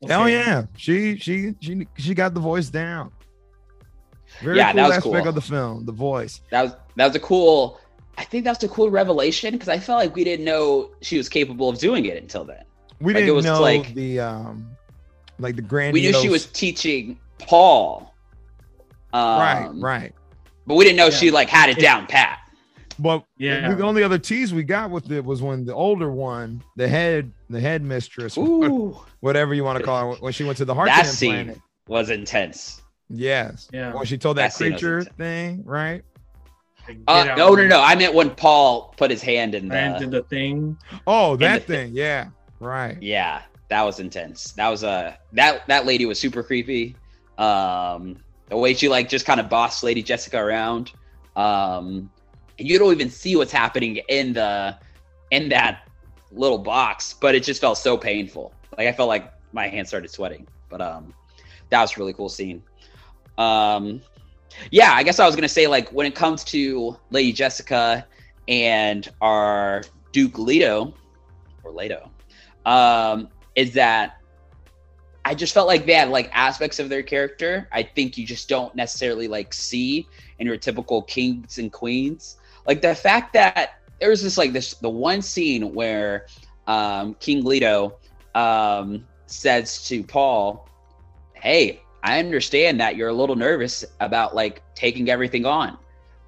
oh, Hell yeah. She she she she got the voice down. Very Yeah, cool that was aspect cool. of the film, the voice. That was that was a cool. I think that's a cool revelation because I felt like we didn't know she was capable of doing it until then. We Like, it didn't was know like- the um like the grand. we knew she was teaching Paul. Um, right, right. But we didn't know Yeah. she like had it Yeah. down pat. But Yeah. the only other tease we got with it was when the older one, the head, the head mistress, Ooh, whatever you want to call her, when she went to the that scene planet. was intense. Yes. Yeah. When she told that, That creature thing, right? Like, Uh, no, no, no. I meant when Paul put his hand in Ran the. to the thing. Oh, that the- thing. Yeah. Right. Yeah, that was intense. That was a that that lady was super creepy. Um, the way she like just kind of bossed Lady Jessica around. Um, and you don't even see what's happening in the in that little box, but it just felt so painful. Like I felt like my hands started sweating. But um, that was a really cool scene. Um, yeah, I guess I was gonna say like when it comes to Lady Jessica and our Duke Leto or Leto, um, is that I just felt like they had like aspects of their character. I think you just don't necessarily like see in your typical kings and queens. Like the fact that there was this like this the one scene where um, King Leto um, says to Paul, "Hey, I understand that you're a little nervous about like taking everything on,"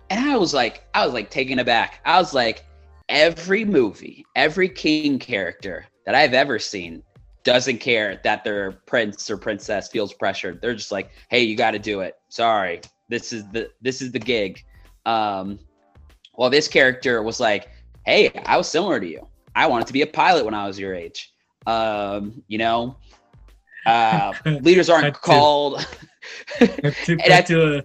and I was like, I was like taken aback. I was like, every movie, every king character that I've ever seen doesn't care that their prince or princess feels pressured. They're just like, "Hey, you got to do it. Sorry, this is the this is the gig." Um, well, this character was like, "Hey, I was similar to you. I wanted to be a pilot when I was your age. Um, you know, uh, leaders aren't called." to cut I- to a,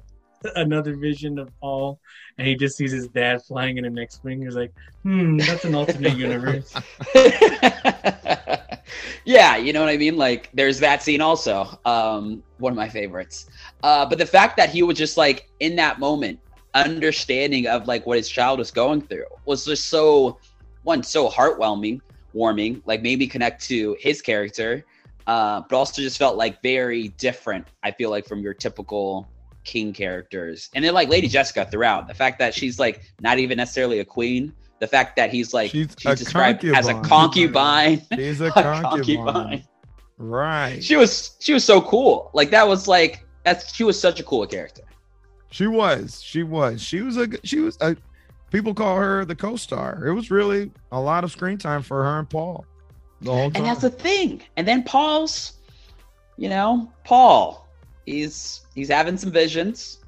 another vision of Paul, and he just sees his dad flying in an X-wing. He's like, "Hmm, that's an alternate universe." yeah, you know what I mean? Like there's that scene also. Um, one of my favorites. Uh, but the fact that he was just like in that moment, understanding of like what his child was going through was just so one, so heartwarming, warming, like made me connect to his character. Uh, but also just felt like very different, I feel like, from your typical king characters. And then like Lady Jessica throughout. The fact that she's like not even necessarily a queen. The fact that he's like She's she's, described as a concubine. concubine. She's a A concubine. Right. She was she was so cool. Like that was like that's she was such a cool character. She was. She was. She was a. She was a. People call her the co-star. It was really a lot of screen time for her and Paul. The whole time. And that's the thing. And then Paul's, you know, Paul, he's he's having some visions.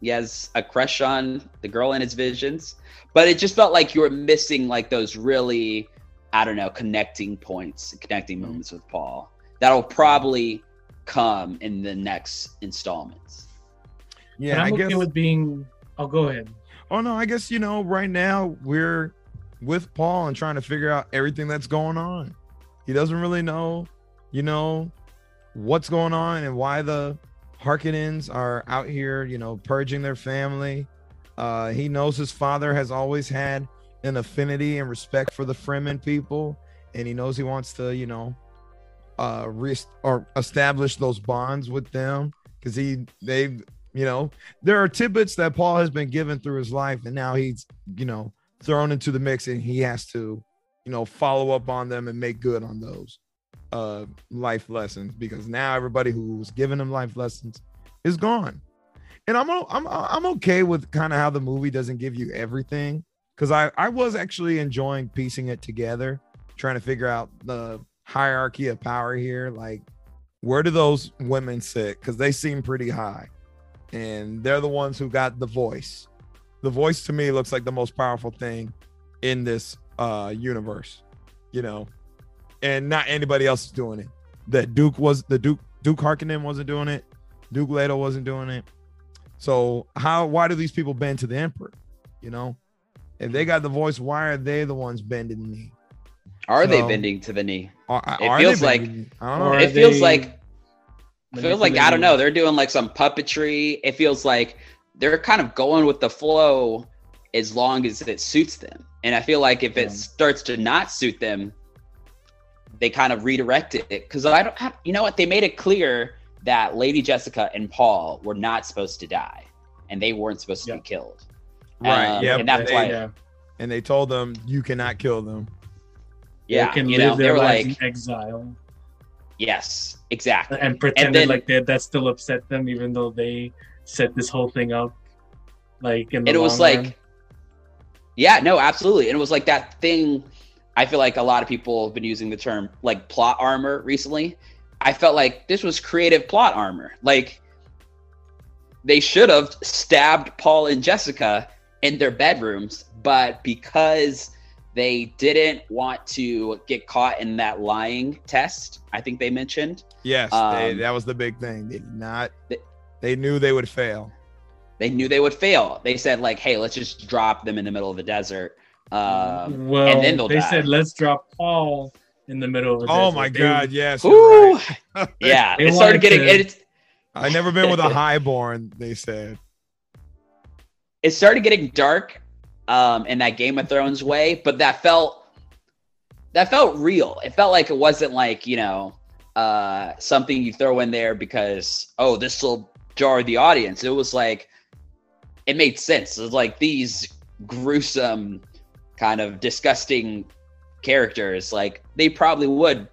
He has a crush on the girl in his visions, but it just felt like you were missing like those really, I don't know, connecting points, connecting mm-hmm. moments with Paul. That'll probably come in the next installments. yeah, but I'm I okay guess. with being. I'll oh, go ahead. oh no, I guess you know. Right now we're with Paul and trying to figure out everything that's going on. He doesn't really know, you know, what's going on and why the Harkonnens are out here, you know, purging their family. Uh, he knows his father has always had an affinity and respect for the Fremen people, and he knows he wants to, you know, uh, re- or establish those bonds with them because he they've, you know, there are tidbits that Paul has been given through his life, and now he's, you know, thrown into the mix, and he has to, you know, follow up on them and make good on those uh life lessons because now everybody who was giving them life lessons is gone. And i'm i'm i'm okay with kind of how the movie doesn't give you everything because i i was actually enjoying piecing it together trying to figure out the hierarchy of power here like where do those women sit? Because they seem pretty high and they're the ones who got the voice. The voice to me looks like the most powerful thing in this uh universe you know and not anybody else is doing it. That Duke was the Duke Duke Harkonnen wasn't doing it. Duke Leto wasn't doing it. So how why do these people bend to the emperor? You know, if they got the voice, why are they the ones bending the knee? Are they bending to the knee? Are, It feels like- bending the knee? I don't know. it feels they like feels like I don't know. They're doing like some puppetry. It feels like they're kind of going with the flow as long as it suits them. And I feel like if it starts to not suit them, they kind of redirect it. Because I don't have, you know what? They made it clear that Lady Jessica and Paul were not supposed to die, and they weren't supposed to Yeah. be killed. Right. Um, yeah. and that's they- why- yeah, And they told them you cannot kill them. Yeah, they can you live know, they their were lives like, in exile. Yes, exactly. and pretended then- like that that still upset them, even though they set this whole thing up. Like in the and it was long like run. Yeah no absolutely and it was like that thing i feel like a lot of people have been using the term like plot armor recently i felt like this was creative plot armor like they should have stabbed paul and jessica in their bedrooms but because they didn't want to get caught in that lying test i think they mentioned Yes, they, Um, that was the big thing. They did not. They- They knew they would fail. They knew they would fail they said like hey let's just drop them in the middle of the desert um, well, and then they'll they die. said let's drop Paul in the middle of the Oh desert." my They- God! Yes. you're Ooh, right. yeah, They it started getting to- it. I never been with a highborn. They said. It started getting dark, um, in that Game of Thrones way, but that felt that felt real. It felt like it wasn't like you know uh, something you throw in there because oh this will jar the audience. It was like it made sense. It was like these gruesome, kind of disgusting characters. Like they probably would,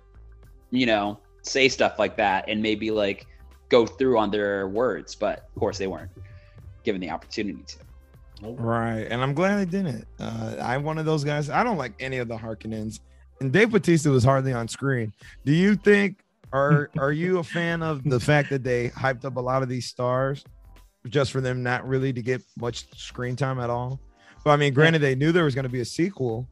you know, say stuff like that and maybe like go through on their words, but of course they weren't given the opportunity to. Right, and I'm glad they didn't. Uh, I'm one of those guys. I don't like any of the Harkonnens, and Dave Bautista was hardly on screen. Do you think? Are Are you a fan of the fact that they hyped up a lot of these stars just for them not really to get much screen time at all? But I mean, granted, they knew there was going to be a sequel,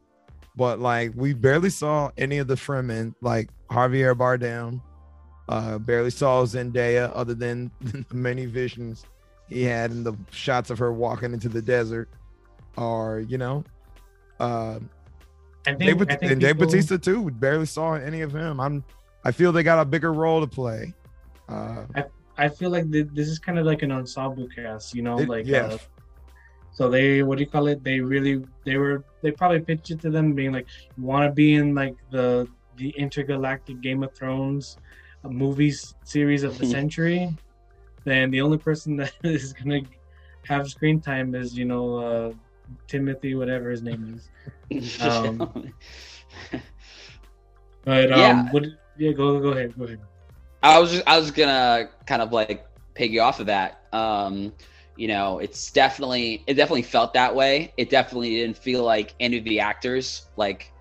but like we barely saw any of the Fremen, like Javier Bardem. Uh, barely saw Zendaya, other than the many visions he had in the shots of her walking into the desert, or you know, uh, I think, Dave, I think and Dave people- Bautista too. We barely saw any of him. I'm, I feel they got a bigger role to play. Uh, I feel like th- this is kind of like an ensemble cast, you know, it- like yeah, uh, so they what do you call it? They really they were they probably pitched it to them being like, you want to be in like the the intergalactic Game of Thrones uh, movies series of the century, then the only person that is gonna have screen time is you know uh, Timothée whatever his name is. Um, But um, Yeah. what? Yeah, go go ahead, go ahead. I was just, I was gonna kind of like piggy off of that. Um, you know, it's definitely it definitely felt that way. It definitely didn't feel like any of the actors like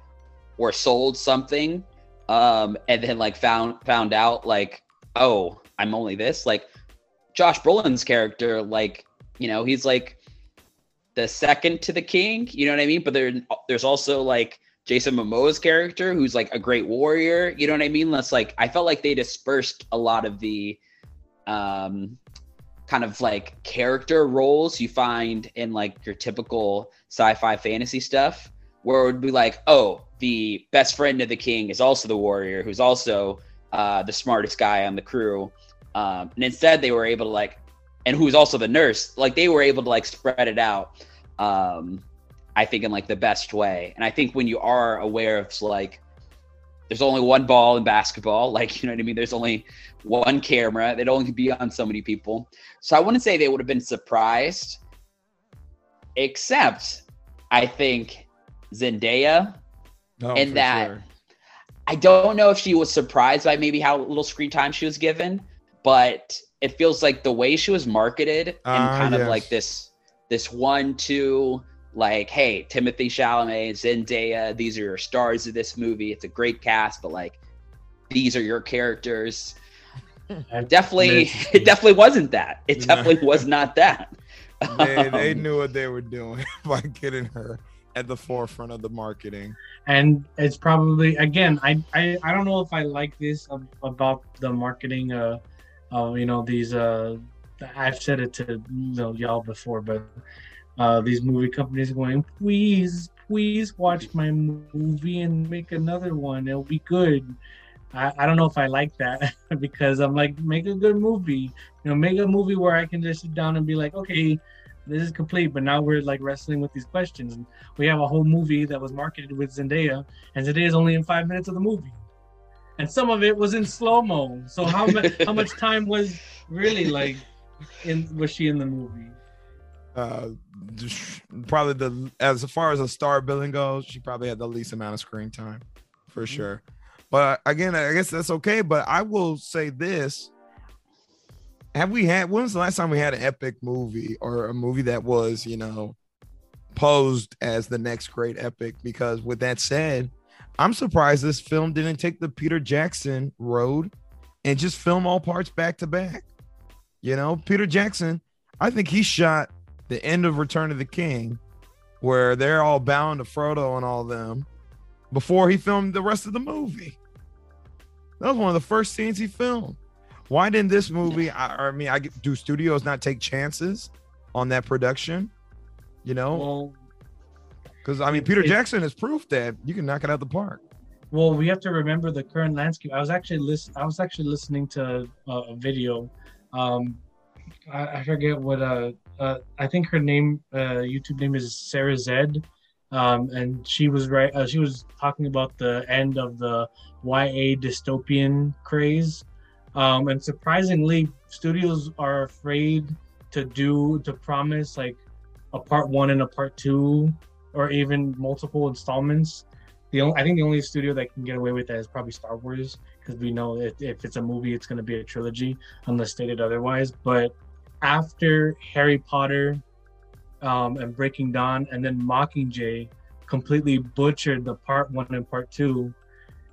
were sold something, um, and then like found found out like, oh, I'm only this. Like Josh Brolin's character, like you know, he's like the second to the king. You know what I mean? But there there's also like Jason Momoa's character, who's like a great warrior. You know what I mean? That's like I felt like they dispersed a lot of the um kind of like character roles you find in like your typical sci-fi fantasy stuff, where it would be like, oh, the best friend of the king is also the warrior, who's also uh, the smartest guy on the crew. Um, and instead, they were able to like, and who's also the nurse, like they were able to like spread it out. Um, I think in like the best way. And I think when you are aware of like there's only one ball in basketball, like you know what I mean? There's only one camera. They'd only be on so many people. So I wouldn't say they would have been surprised. Except I think Zendaya, no, and that- sure. I don't know if she was surprised by maybe how little screen time she was given, but it feels like the way she was marketed and Ah, kind of like this this one two like hey Timothée Chalamet Zendaya these are your stars of this movie. It's a great cast but like these are your characters. Definitely it definitely wasn't that. It definitely was not that. They, they knew what they were doing by getting her at the forefront of the marketing. and it's probably again I, I i don't know if i like this about the marketing uh of you know these uh i've said it to you know y'all before but uh these movie companies going please please watch my movie and make another one it'll be good I, I don't know if I like that because I'm like, make a good movie. You know, make a movie where I can just sit down and be like, okay, this is complete. But now we're like wrestling with these questions. And we have a whole movie that was marketed with Zendaya, and Zendaya's only in five minutes of the movie, and some of it was in slow mo. So how much how much time was really like in was she in the movie? Uh, just probably the as far as a star billing goes, she probably had the least amount of screen time, for Mm-hmm. sure. But again, I guess that's okay. But I will say this: Have we had? When was the last time we had an epic movie or a movie that was, you know, posed as the next great epic? Because with that said, I'm surprised this film didn't take the Peter Jackson road and just film all parts back to back. You know, Peter Jackson, I think he shot the end of Return of the King, where they're all bound to Frodo and all them, before he filmed the rest of the movie. That was one of the first scenes he filmed. Why didn't this movie? I, I mean, I do studios not take chances on that production? You know, Well, because I mean, Peter it- Jackson is proof that you can knock it out of the park. well, we have to remember the current landscape. I was actually list. I was actually listening to a, a video. Um, I, I forget what. Uh, uh, I think her name, uh, YouTube name is Sarah Zed, um, and she was right. Uh, she was talking about the end of the YA dystopian craze, um, and surprisingly, studios are afraid to do to promise like a part one and a part two, or even multiple installments. The only, I think the only studio that can get away with that is probably Star Wars because we know if, if it's a movie, it's going to be a trilogy unless stated otherwise. But after Harry Potter um, and Breaking Dawn, and then Mockingjay completely butchered the part one and part two,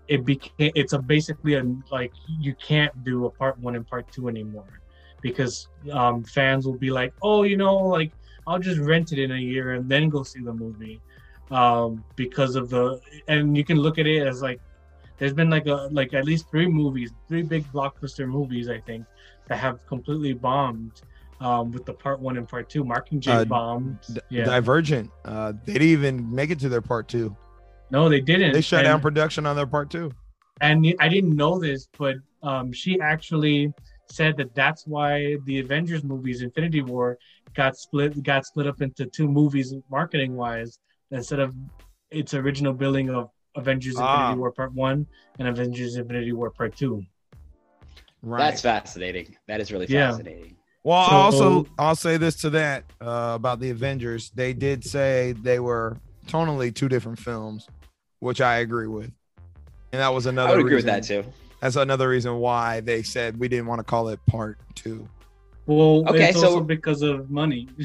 it became it's a basically a like you can't do a part one and part two anymore. Because um, fans will be like, oh, you know, like I'll just rent it in a year and then go see the movie. Um, because of the and you can look at it as like there's been like a like at least three movies, three big blockbuster movies, I think, that have completely bombed um, with the part one and part two. Mockingjay Uh, bombed. D- yeah. Divergent, uh, they didn't even make it to their part two. no, they didn't. They shut and, down production on their part two. and I didn't know this, but um, she actually said that that's why the Avengers movies, Infinity War, got split got split up into two movies marketing wise instead of its original billing of Avengers Ah. Infinity War Part One and Avengers Infinity War Part Two. Right. That's fascinating. That is really Yeah. fascinating. Well, So- also I'll say this to that uh, about the Avengers. They did say they were tonally two different films, which I agree with, and that was another. I would agree with that too. That's another reason why they said we didn't want to call it part two. Well, Okay, it's so- also because of money.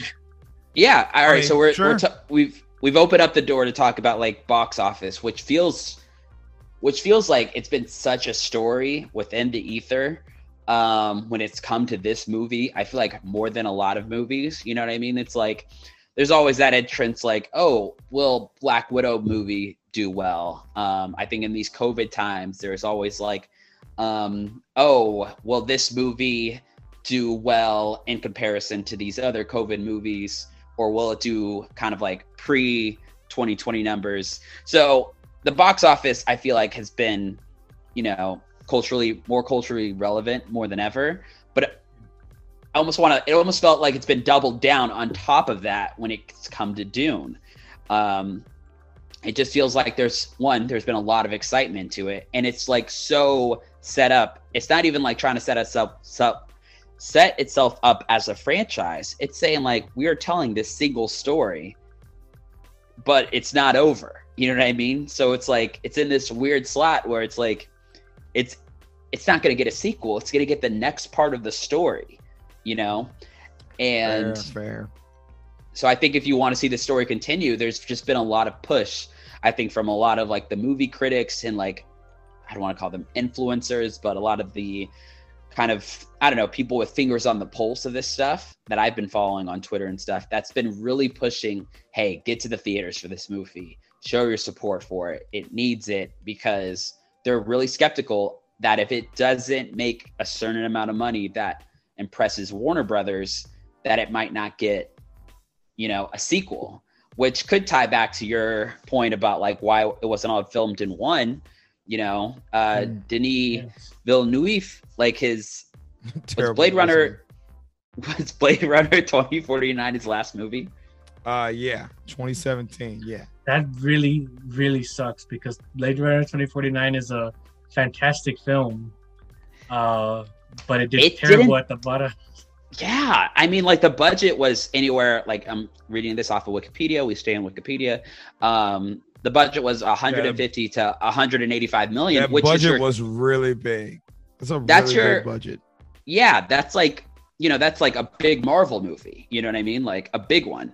Yeah. All right. mean, so we're, sure. we're t- we've we've opened up the door to talk about like box office, which feels which feels like it's been such a story within the ether. Um, when it's come to this movie, I feel like more than a lot of movies. You know what I mean? It's like there's always that entrance, like, oh, will Black Widow movie do well? Um, I think in these COVID times, there's always like, um, oh, will this movie do well in comparison to these other COVID movies? or will it do kind of like pre 2020 numbers? So the box office, I feel like, has been, you know, culturally more culturally relevant more than ever. But I almost want to. It almost felt like it's been doubled down on top of that when it's come to Dune. Um, it just feels like there's one. There's been a lot of excitement to it, and it's like so set up. It's not even like trying to set up. up set itself up as a franchise. It's saying like we are telling this single story, but it's not over. You know what I mean? So it's like it's in this weird slot where it's like it's it's not going to get a sequel. It's going to get the next part of the story, you know? And fair, fair. so I think if you want to see the story continue, there's just been a lot of push, I think, from a lot of like the movie critics and like I don't want to call them influencers, but a lot of the kind of I don't know people with fingers on the pulse of this stuff that I've been following on Twitter and stuff. That's been really pushing. Hey, get to the theaters for this movie. Show your support for it. It needs it because they're really skeptical that if it doesn't make a certain amount of money that impresses Warner Brothers, that it might not get, you know, a sequel. Which could tie back to your point about like why it wasn't all filmed in one. You know, uh, Mm. Denis Villeneuve, like his was Blade. Runner was Blade Runner 2049 his last movie? Uh, yeah, 2017. Yeah, That really, really sucks because Blade Runner 2049 is a fantastic film, uh, but it did It terrible didn't- at the bottom. Yeah, I mean, like the budget was anywhere. Like I'm reading this off of Wikipedia. We stay on Wikipedia. Um, The budget was 150 to 185 million, That which is budget your, was really big. That's a That's really your- big budget. yeah, that's like you know that's like a big Marvel movie. You know what I mean? Like a big one,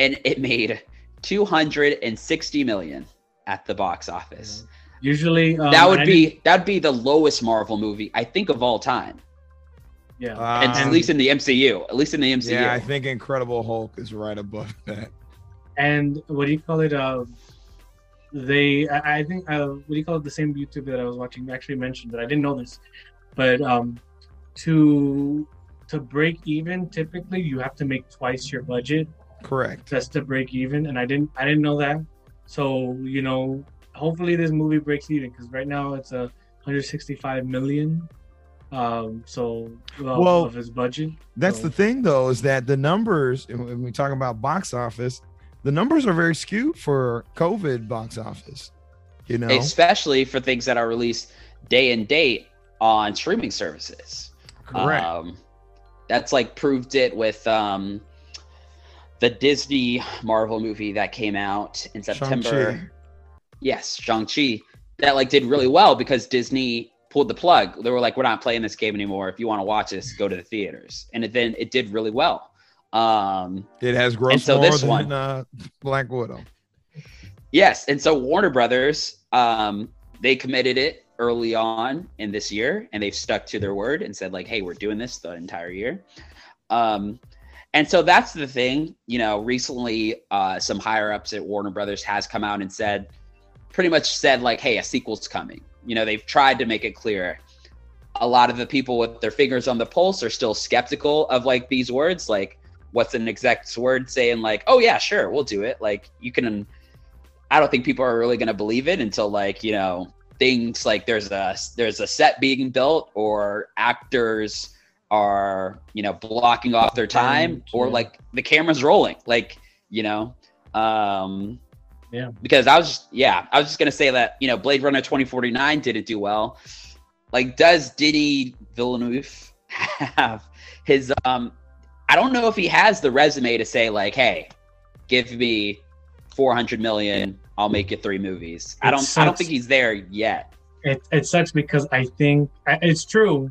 and it made 260 million at the box office. Usually, um, that would I be that'd be the lowest Marvel movie I think of all time, yeah. and at Um, least in the MCU. At least in the MCU. Yeah, I think Incredible Hulk is right above that. and what do you call it? Uh, they, I, I think, uh, what do you call it? The same YouTube that I was watching actually mentioned that I didn't know this, but um, to to break even, typically you have to make twice your budget Correct. just to break even, and I didn't, I didn't know that. So you know, hopefully this movie breaks even because right now it's a 165 million. Um, so well, Well, of his budget. That's So- the thing, though, is that the numbers, when we talk about box office, the numbers are very skewed for COVID box office. You know, especially for things that are released day and date on streaming services. correct. Um, that's like proved it with um, the Disney Marvel movie that came out in September. Shang-Chi. Yes, Shang-Chi. That like did really well because Disney pulled the plug. They were like, we're not playing this game anymore. If you want to watch this, go to the theaters. And it, then it did really well. Um, It has grossed so more this than one- uh, Black Widow. Yes, and so Warner Brothers, um, they committed it early on in this year, and they've stuck to their word and said like, "Hey, we're doing this the entire year." Um, and so that's the thing. You know, recently, uh, some higher ups at Warner Brothers has come out and said, pretty much said like, "Hey, a sequel's coming." You know, they've tried to make it clear. A lot of the people with their fingers on the pulse are still skeptical of like these words, like what's an exact word saying like, "Oh yeah, sure, we'll do it." Like you can I don't think people are really going to believe it until like you know things like there's a there's a set being built or actors are you know blocking off their time or yeah. like the camera's rolling like you know um Yeah. because i was just yeah i was just gonna say that you know blade runner 2049 didn't do well like does diddy villeneuve have his um i don't know if he has the resume to say like hey give me 400 million i'll make you three movies i don't i don't think he's there yet it, it sucks because I think it's true.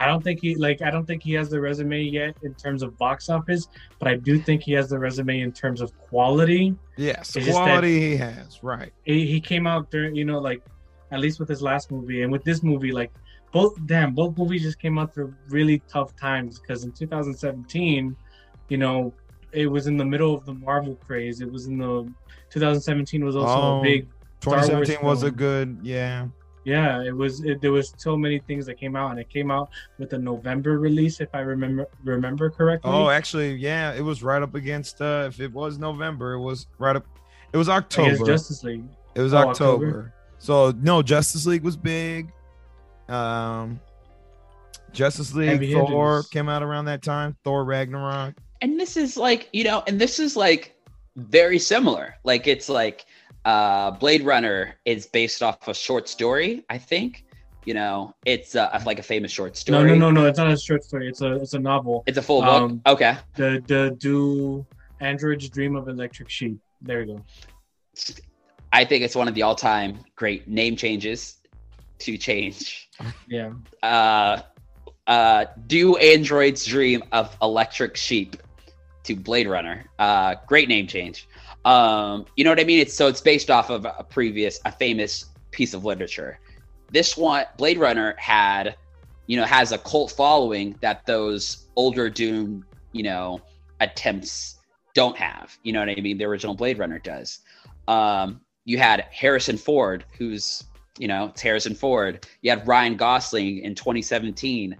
I don't think he like I don't think he has the resume yet in terms of box office, but I do think he has the resume in terms of quality. Yes, It's quality he has. Right. He, he came out during you know like at least with his last movie and with this movie like both damn both movies just came out through really tough times because in 2017, you know, it was in the middle of the Marvel craze. It was in the 2017 was also Oh. a big Star Wars 2017 was a good, yeah. Yeah, it was. It, there was so many things that came out, and it came out with a November release, if I remember remember correctly. Oh, actually, yeah, it was right up against. uh If it was November, it was right up. It was October. Justice League. it was oh, October. October. So no, Justice League was big. Um, Justice League Heavy Thor hitters. came out around that time. Thor Ragnarok. and this is like you know and this is like very similar like it's like uh blade runner is based off a short story i think you know it's uh, like a famous short story no, no, no. no. It's not a short story. It's a it's a novel. it's a full book Um, okay The the do androids dream of electric sheep. There you go. i think it's one of the all-time great name changes to change Yeah. uh uh do androids dream of electric sheep to blade runner uh great name change um you know what i mean? It's so it's based off of a previous a famous piece of literature. This one blade runner had you know has a cult following that those older Dune you know attempts don't have. You know what i mean? The original blade runner does. Um you had harrison ford who's you know it's harrison ford. You had ryan gosling in 2017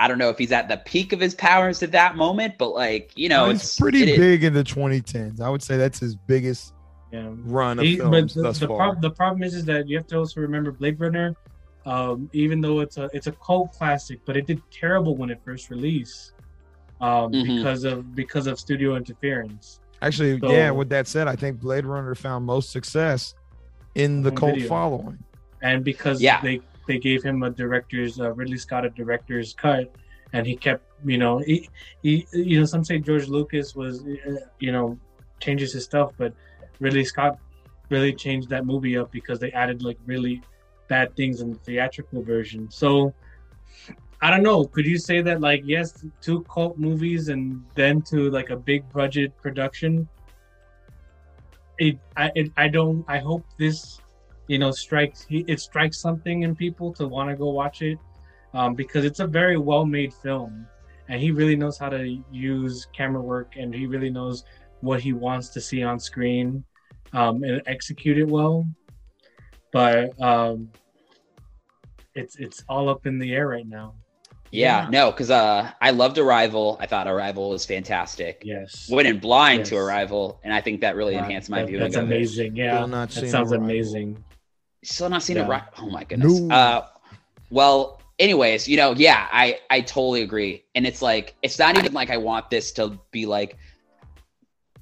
I don't know if he's at the peak of his powers at that moment, but like you know, it's, it's pretty it is- big in the 2010s. I would say that's his biggest Yeah. run of He- but films the, thus the, far. prob- the problem is, is that you have to also remember Blade Runner. Um, even though it's a it's a cult classic, but it did terrible when it first released um, Mhm. because of because of studio interference. Actually, So- yeah. With that said, I think Blade Runner found most success in the cult video. following. and because Yeah. they they gave him a director's uh, Ridley Scott a director's cut, and he kept you know he, he you know some say George Lucas was uh, you know changes his stuff, but Ridley Scott really changed that movie up because they added like really bad things in the theatrical version. So I don't know. Could you say that like yes, two cult movies and then to like a big budget production? It I it, I don't. I hope this, you know, strikes it strikes something in people to want to go watch it, um, because it's a very well made film, and he really knows how to use camera work, and he really knows what he wants to see on screen, um, and execute it well. But um, it's it's all up in the air right now. Yeah, no, because uh, I loved Arrival. I thought Arrival was fantastic. Yes. Went in blind Yes. to Arrival, and I think that really Wow, enhanced my that- viewing That's of it. amazing. Yeah, not that sounds Arrival. amazing. Still not seen Yeah. Arrival. Oh my goodness. No. Uh, well, anyways, you know, yeah, I I totally agree, and it's like it's not even like I want this to be like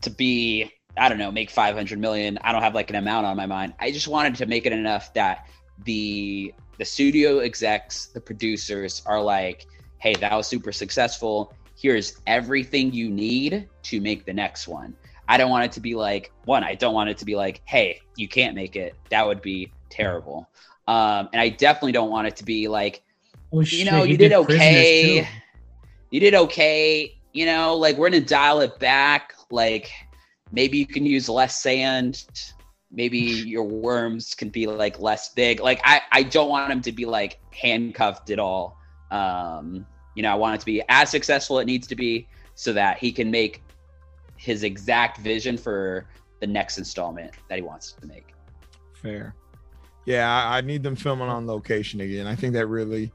to be I don't know make five hundred million. I don't have like an amount on my mind. I just wanted to make it enough that the the studio execs, the producers are like, hey, that was super successful. Here's everything you need to make the next one. I don't want it to be like one. I don't want it to be like, hey, you can't make it. That would be terrible. Um, and I definitely don't want it to be like, Oh, you know, you did Prisoners, okay. You did okay. You know, like we're gonna dial it back. Like maybe you can use less sand. Maybe your worms can be like less big. Like I, I don't want him to be like handcuffed at all. Um, you know, I want it to be as successful it needs to be so that he can make his exact vision for the next installment that he wants to make. Fair. Yeah, I, I need them filming on location again. I think that really,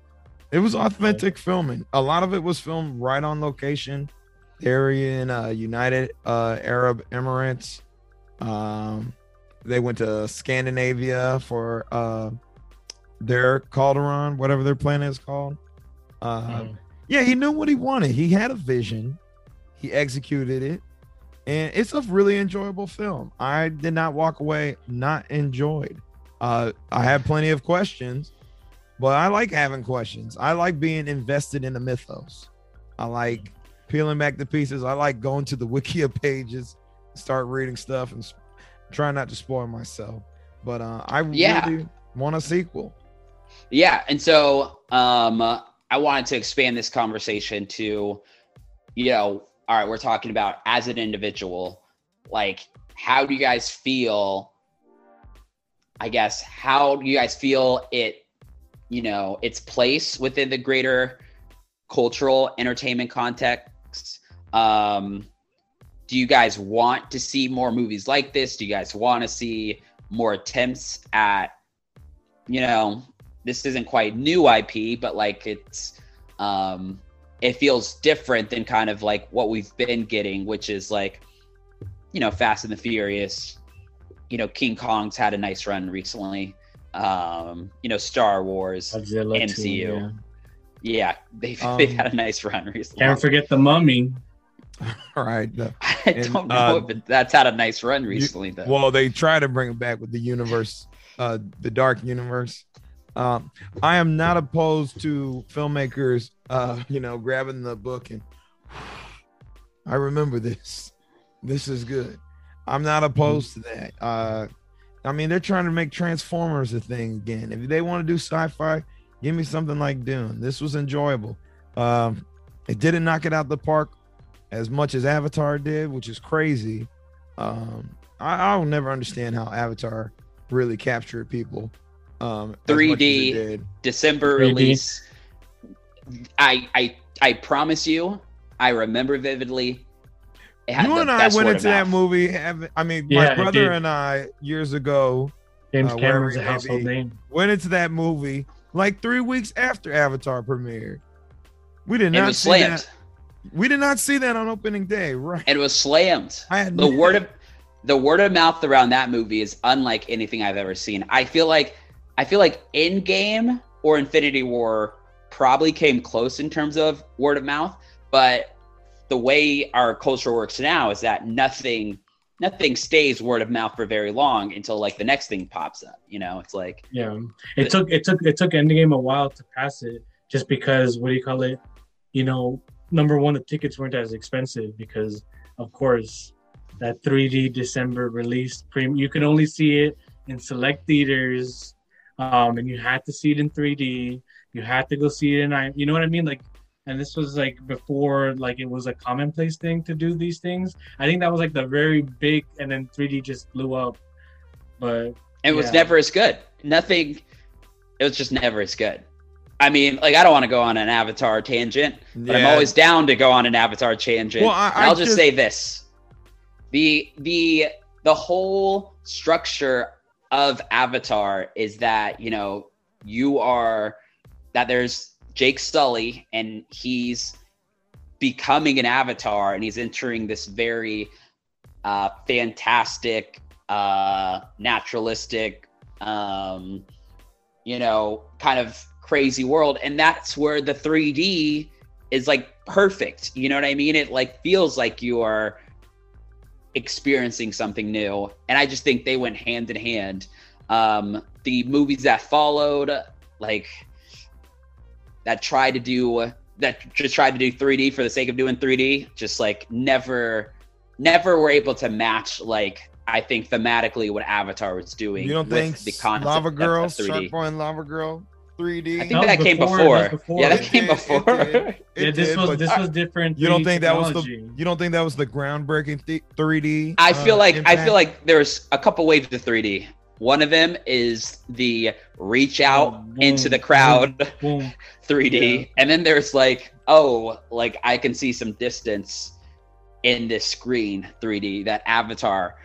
it was authentic filming. A lot of it was filmed right on location. They're in uh, United uh, Arab Emirates. Um, they went to Scandinavia for uh, their Calderon, whatever their planet is called. Um, yeah, he knew what he wanted. He had a vision. He executed it. And it's a really enjoyable film. I did not walk away not enjoyed. Uh, I have plenty of questions, but I like having questions. I like being invested in the mythos. I like peeling back the pieces. I like going to the Wikia pages, start reading stuff, and s- try not to spoil myself. But uh, I Yeah. really want a sequel. Yeah, and so um, uh, I wanted to expand this conversation to, you know, all right, we're talking about as an individual, like, how do you guys feel? I guess how do you guys feel it, you know, its place within the greater cultural entertainment context? Um, do you guys want to see more movies like this? Do you guys want to see more attempts at, you know, this isn't quite new IP, but like it's um it feels different than kind of like what we've been getting, which is like, you know, Fast and the Furious. You know, King Kong's had a nice run recently. Um, you know, Star Wars. Godzilla too, MCU. yeah. Yeah, they've Um, they've had a nice run recently. Can't forget the Mummy. All right. the- I and, don't know uh, if it- that's had a nice run recently though. Well, they try to bring it back with the universe, uh, the dark universe. Um, I am not opposed to filmmakers, uh, you know, grabbing the book and I remember this. This is good. I'm not opposed to that. Uh, I mean, they're trying to make Transformers a thing again. If they want to do sci-fi, give me something like Dune. This was enjoyable. Um, it didn't knock it out the park as much as Avatar did, which is crazy. Um, I, I'll never understand how Avatar really captured people. Um, as much as it 3D. December 3D. release. I I I promise you, I remember vividly. It had You the and I went into that movie. Having, I mean, Yeah, my brother and I years ago James Uh, Cameron's a household be. name. went into that movie like three weeks after Avatar premiered. We did It not was see slammed. that. We did not see that on opening day, right? It was slammed. I had the no- word of the word of mouth around that movie is unlike anything I've ever seen. I feel like I feel like Endgame or Infinity War probably came close in terms of word of mouth, but the way our culture works now is that nothing nothing stays word of mouth for very long until like the next thing pops up. You know, it's like Yeah, it took it took it took Endgame a while to pass it, just because what do you call it? You know, number one, the tickets weren't as expensive because, of course, that 3D December release. You could only see it in select theaters, um, and you had to see it in 3D. You had to go see it in I. You know what I mean? Like, and this was like before like it was a commonplace thing to do these things. I think that was like the very big, and then 3D just blew up. But It was never as good. Nothing. It was just never as good. I mean, like I don't want to go on an Avatar tangent, but I'm always down to go on an Avatar tangent. Well, I, I i'll just, just- say this: the the the whole structure of Avatar is that you know you are that there's Jake Sully and he's becoming an avatar and he's entering this very uh, fantastic, uh, naturalistic, um, you know, kind of crazy world. And that's where the 3D is like perfect. You know what I mean? It like feels like you are experiencing something new. And I just think they went hand in hand. Um, the movies that followed, like that tried to do that just tried to do 3D for the sake of doing 3D, just like never never were able to match like I think thematically what Avatar was doing. You don't with think the concept Lava of- Girl, of 3D. Shark Boy and Lava Girl, 3D? I think That was that came before, before. that was before. Yeah, that It came did, it before. did. It yeah, this did, was this I- was different. You don't 3D think that was the you don't think that was the groundbreaking th- 3D? I feel uh, like I feel like there's a couple waves to 3D. One of them is the reach out Boom, into the crowd Boom. 3D, Yeah. and then there's like, oh, like I can see some distance in this screen 3D that Avatar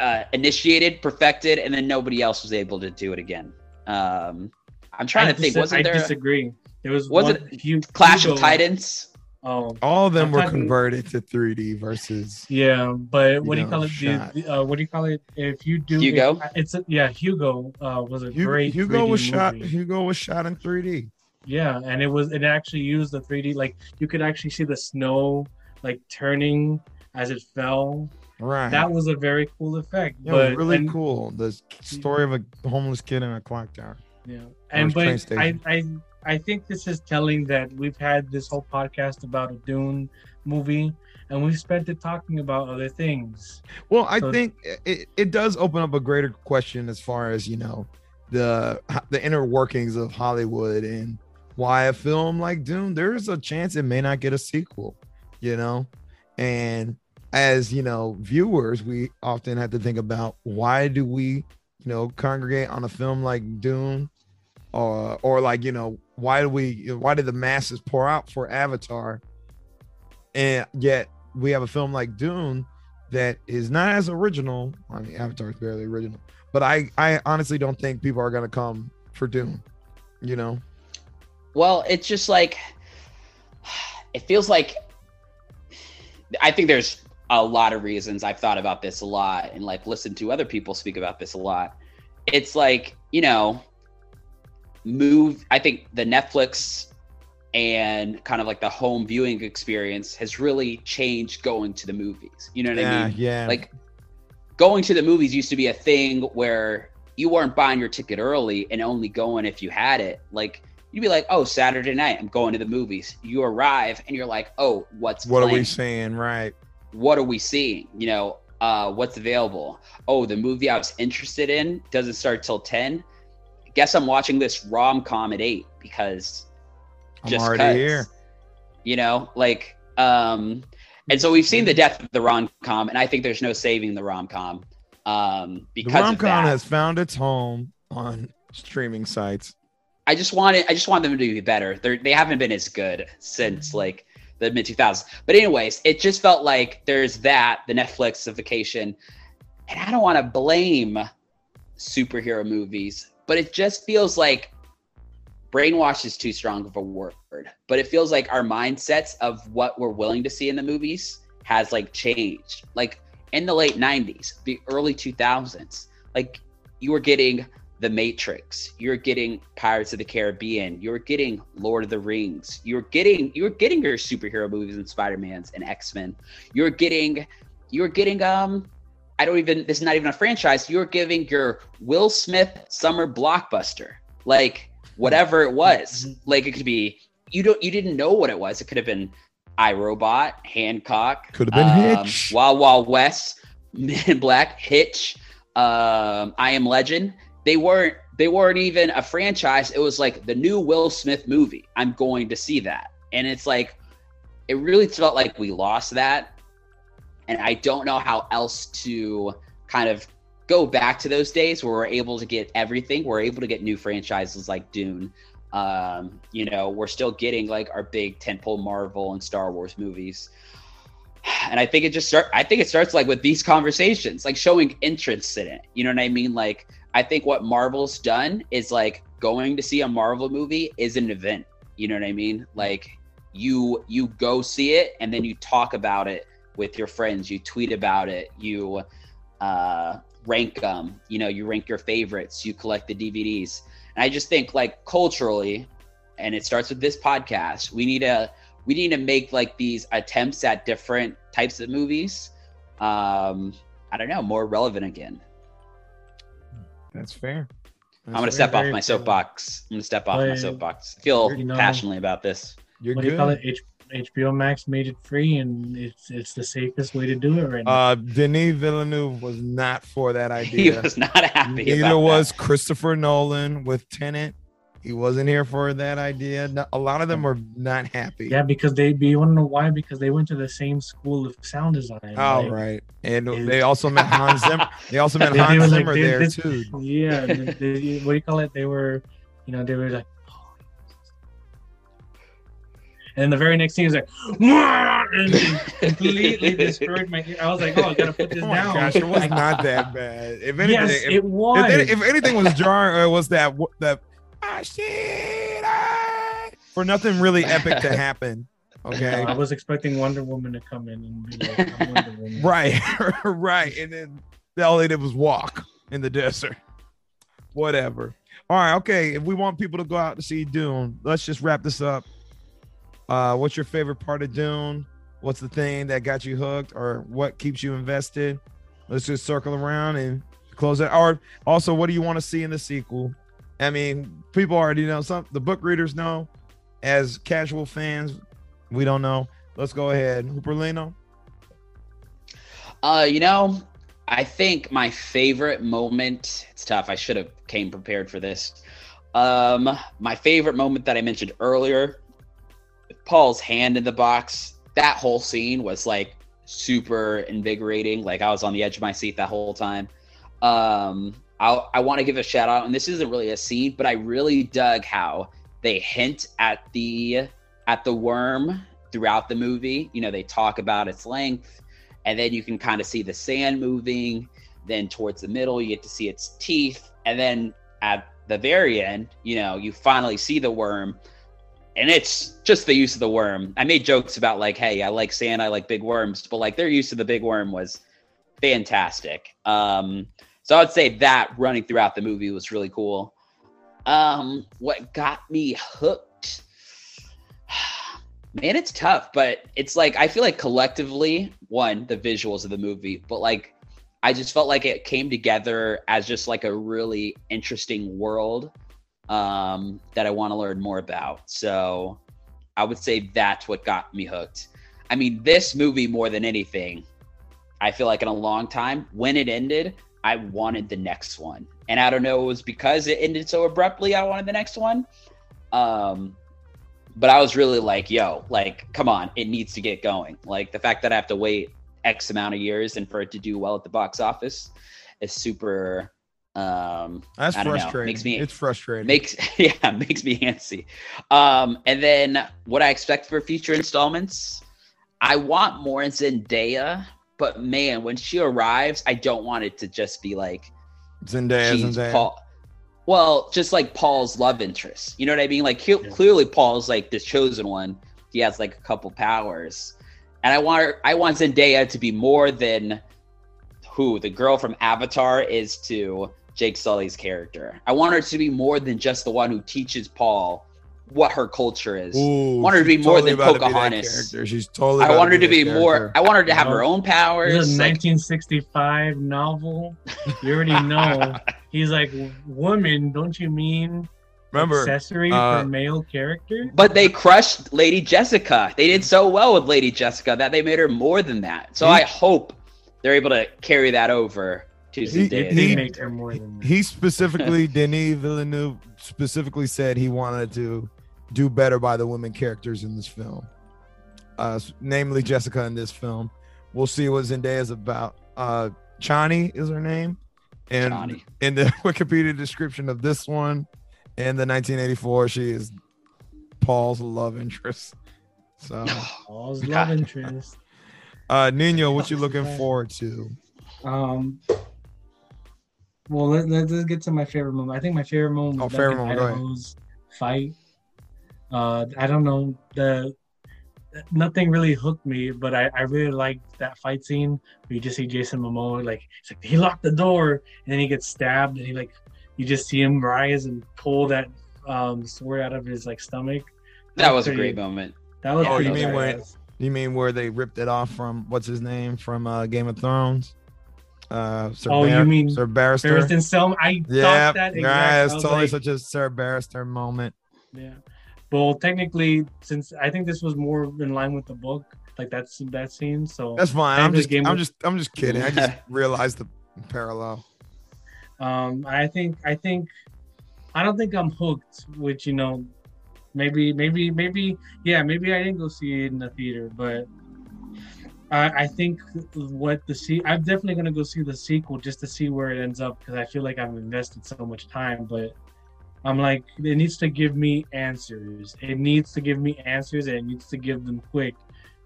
uh, initiated, perfected, and then nobody else was able to do it again. Um, I'm trying I to think. Wasn't I there disagree. There was Was it Clash of Titans? Oh, all of them I'm were talking- converted to 3D versus yeah, but what do you call it? The, the, uh, what do you call it? If you do Hugo? it- it's a, yeah, Hugo uh, was a Hugo, great. Hugo 3D was shot. Hugo was shot in 3D. Yeah, and it was it actually used the 3D like you could actually see the snow like turning as it fell. Right. That was a very cool effect. Yeah, but it was really and- cool. The story of a homeless kid in a clock tower. Yeah, and but I. I I think this is telling that we've had this whole podcast about a Dune movie, and we've spent it talking about other things. Well, I So- think it, it does open up a greater question as far as you know the the inner workings of Hollywood and why a film like Dune. There's a chance it may not get a sequel, you know, and as you know, viewers, we often have to think about why do we, you know, congregate on a film like Dune, or or like you know, why do we, why did the masses pour out for Avatar, and yet we have a film like Dune that is not as original. I mean, Avatar is barely original, but I I honestly don't think people are gonna come for Dune. You know, Well, it's just like it feels like I think there's a lot of reasons I've thought about this a lot and like listened to other people speak about this a lot. It's like, you know, move I think the Netflix and kind of like the home viewing experience has really changed going to the movies. You know what yeah, I mean? yeah, Like going to the movies used to be a thing where you weren't buying your ticket early and only going if you had it. Like you'd be like, "Oh, Saturday night, I'm going to the movies." You arrive and you're like, "Oh, what's what are we seeing right? What are we seeing? You know, uh, what's available? Oh, the movie I was interested in doesn't start till ten. Guess I'm watching this rom com at eight because I'm just already here. You know, like um and so we've seen the death of the rom com, and I think there's no saving the rom com. Um The because rom com has found its home on streaming sites. I just want it I just want them to be better. They're they haven't been as good since like the mid 2000s. But anyways, it just felt like there's that, the Netflixification. And I don't want to blame superhero movies, but it just feels like brainwash is too strong of a word. But it feels like our mindsets of what we're willing to see in the movies has like changed. Like in the late 90s, the early 2000s, like you were getting The Matrix, you're getting Pirates of the Caribbean, you're getting Lord of the Rings, you're getting you're getting your superhero movies and Spider-Mans and X-Men. You're getting you're getting um I don't even this is not even a franchise. You're giving your Will Smith summer blockbuster. Like whatever it was. Like it could be you don't you didn't know what it was. It could have been iRobot, Hancock, Could have been um, Hitch. Wild Wild West, Men in Black, Hitch, um, I Am Legend. They weren't they weren't even a franchise. It was like the new Will Smith movie. I'm going to see that. And it's like it really felt like we lost that. And I don't know how else to kind of go back to those days where we're able to get everything. We're able to get new franchises like Dune. Um, you know, we're still getting like our big tentpole Marvel and Star Wars movies. And I think it just start I think it starts like with these conversations, like showing interest in it. You know what I mean? Like I think what Marvel's done is like going to see a Marvel movie is an event. You know what I mean? Like you you go see it and then you talk about it with your friends. You tweet about it. You uh, rank them. You know, you rank your favorites. You collect the DVDs. And I just think like culturally, and it starts with this podcast. We need to we need to make like these attempts at different types of movies. Um, I don't know, more relevant again. That's fair. I'm gonna step off my fair. soapbox. I'm gonna step off my soapbox. I feel you know- passionately about this. You're what do good. you call it? H- HBO Max made it free, and it's it's the safest way to do it right now. Uh, Denis Villeneuve was not for that idea. He idea. was not happy. Neither about was that. Christopher Nolan with Tenet. He wasn't here for that idea. No- A lot of them were not happy. yeah, because they. You want to know why? Because they went to the same school of sound design. Oh like, right, and Is- they also met Hans Zimmer. They also met They- they Hans were like, Zimmer they- there this- too. Yeah, they- they- what do you call it? They were, you know, they were like. And the very next scene is like, and completely destroyed my ear. I was like, oh, I gotta put this Oh my down. gosh, it was not that bad. If anything, Yes, if, it was. if, any- if anything was jarring, it was that that ah, shit, ah, for nothing really epic to happen. Okay, I was expecting Wonder Woman to come in and be like, I'm Wonder Woman. right, right, and then all they did was walk in the desert. Whatever. All right, okay. If we want people to go out to see Dune, let's just wrap this up. Uh, what's your favorite part of Dune? What's the thing that got you hooked, or what keeps you invested? Let's just circle around and close it. Or also, what do you want to see in the sequel? I mean, people already know some. The book readers know. As casual fans, we don't know. Let's go ahead, Hooperlino. Uh, you know, I think my favorite moment. It's tough. I should have came prepared for this. Um, my favorite moment that I mentioned earlier, Paul's hand in the box. That whole scene was like super invigorating. Like I was on the edge of my seat that whole time. Um, I I want to give a shout out, and this isn't really a scene, but I really dug how they hint at the at the worm throughout the movie. You know, they talk about its length and then you can kind of see the sand moving. Then towards the middle, you get to see its teeth, and then at the very end, you know, you finally see the worm, and it's just the use of the worm. I made jokes about like, hey, I like sand, I like big worms, but like their use of the big worm was fantastic. Um, so I would say that running throughout the movie was really cool. Um, what got me hooked? Man, it's tough, but it's like I feel like collectively, one, the visuals of the movie, but like I just felt like it came together as just like a really interesting world um that I want to learn more about. So I would say that's what got me hooked. I mean, this movie more than anything, I feel like in a long time, when it ended, I wanted the next one. And I don't know, it was because it ended so abruptly, I wanted the next one. Um, but I was really like, yo, like, come on, it needs to get going. Like the fact that I have to wait X amount of years and for it to do well at the box office is super um That's I don't know, frustrating. makes me- it's frustrating. makes yeah makes me antsy um and then what i expect for future installments i want more zendaya but man when she arrives i don't want it to just be like Zendaya, she's Zendaya. paul well just like paul's love interest you know what i mean like he, Yeah. clearly paul's like the chosen one he has like a couple powers and i want her, i want zendaya to be more than who the girl from avatar is to jake sully's character i want her to be more than just the one who teaches paul what her culture is Ooh, want her to she's be more than about to Pocahontas. She's totally. i want her to that be more i want her to have her No. own This is powers a like- 1965 novel. You already know. He's like, woman, don't you mean Remember, accessory uh, for male character. But they crushed Lady Jessica. They did so well with Lady Jessica that they made her more than that. So He- I hope they're able to carry that over to He- Zendaya. He- make her more than he specifically Denis Villeneuve specifically said he wanted to do better by the women characters in this film, uh, namely Jessica in this film. We'll see what Zendaya is about. Uh, Chani is her name, and Chani. in the Wikipedia description of this one, in the 1984, she is Paul's love interest. So, Paul's God. love interest. uh, Nino, what you looking forward to? Um. Well, let, let, us get to my favorite moment. I think my favorite moment Oh, was favorite moment. Idaho's fight. Uh, I don't know the nothing really hooked me, but I, I really liked that fight scene where you just see Jason Momoa like he's like he locked the door and then he gets stabbed and he like you just see him rise and pull that um, sword out of his like stomach. that was a pretty- great moment. That was Oh, pretty you mean when- You mean where they ripped it off from what's his name from uh, Game of Thrones? Uh, Sir Oh, you mean Sir Barrister? Barristan Selmy. I Yeah, thought that exact. yeah, it's was totally like, such a Sir Barrister moment. Yeah. Well, technically, since I think this was more in line with the book, like that's that scene. So That's fine. I'm just, I'm of- just, I'm just kidding. I just realized the parallel. um, I think I think I don't think I'm hooked. Which you know, maybe maybe maybe yeah, maybe I didn't go see it in the theater, but I, I think what the see I'm definitely gonna go see the sequel just to see where it ends up because I feel like I've invested so much time, but. I'm like, it needs to give me answers. It needs to give me answers and it needs to give them quick.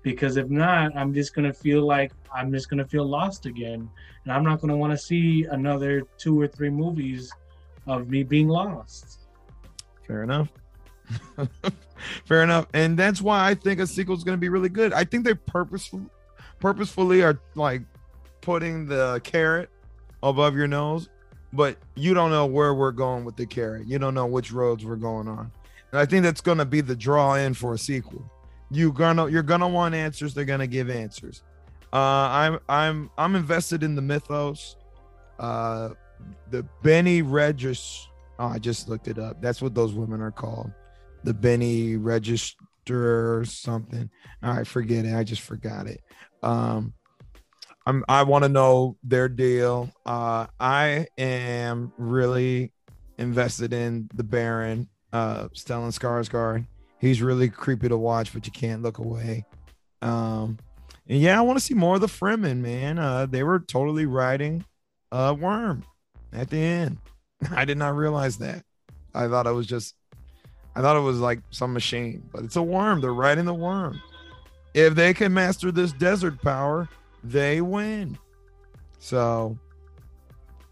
Because if not, I'm just gonna feel like I'm just gonna feel lost again. And I'm not gonna want to see another two or three movies of me being lost. Fair enough. Fair enough. And that's why I think a sequel is going to be really good. I think they purposeful, purposefully are like putting the carrot above your nose, but you don't know where we're going with the carrot. You don't know which roads we're going on. And I think that's going to be the draw in for a sequel. You gonna you're gonna want answers. They're gonna give answers. Uh, I'm I'm I'm invested in the mythos. Uh, the Benny Regis. Oh, I just looked it up. That's what those women are called. The Benny Or something. Right, forget it. I just forgot it. Um, I'm I want to know their deal. Uh, I am really invested in the Baron, uh, Stellan Skarsgård. He's really creepy to watch, but you can't look away. Um, and yeah, I want to see more of the Fremen, man. Uh, they were totally riding a worm at the end. I did not realize that. I thought it was just, I thought it was like some machine, but it's a worm. They're riding the worm. If they can master this desert power, they win. So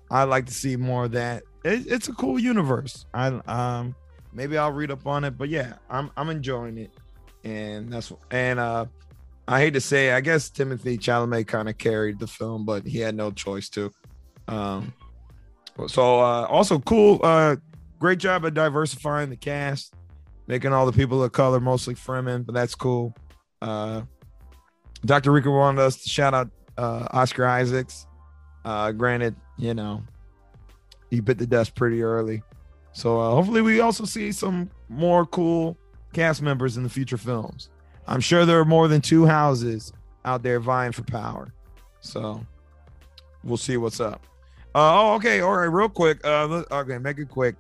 I like to see more of that. It, it's a cool universe. I um maybe I'll read up on it, but yeah, I'm I'm enjoying it, and that's and uh I hate to say, I guess Timothée Chalamet kind of carried the film, but he had no choice to. Um, so uh, also cool, uh, great job at diversifying the cast, making all the people of color mostly Fremen, but that's cool. Uh, Dr. Rico wanted us to shout out uh, Oscar Isaacs. Uh, granted, you know, he bit the dust pretty early. So uh, hopefully we also see some more cool cast members in the future films. I'm sure there are more than two houses out there vying for power. So we'll see what's up. Uh, oh, okay. All right, real quick. Uh, okay, make it quick.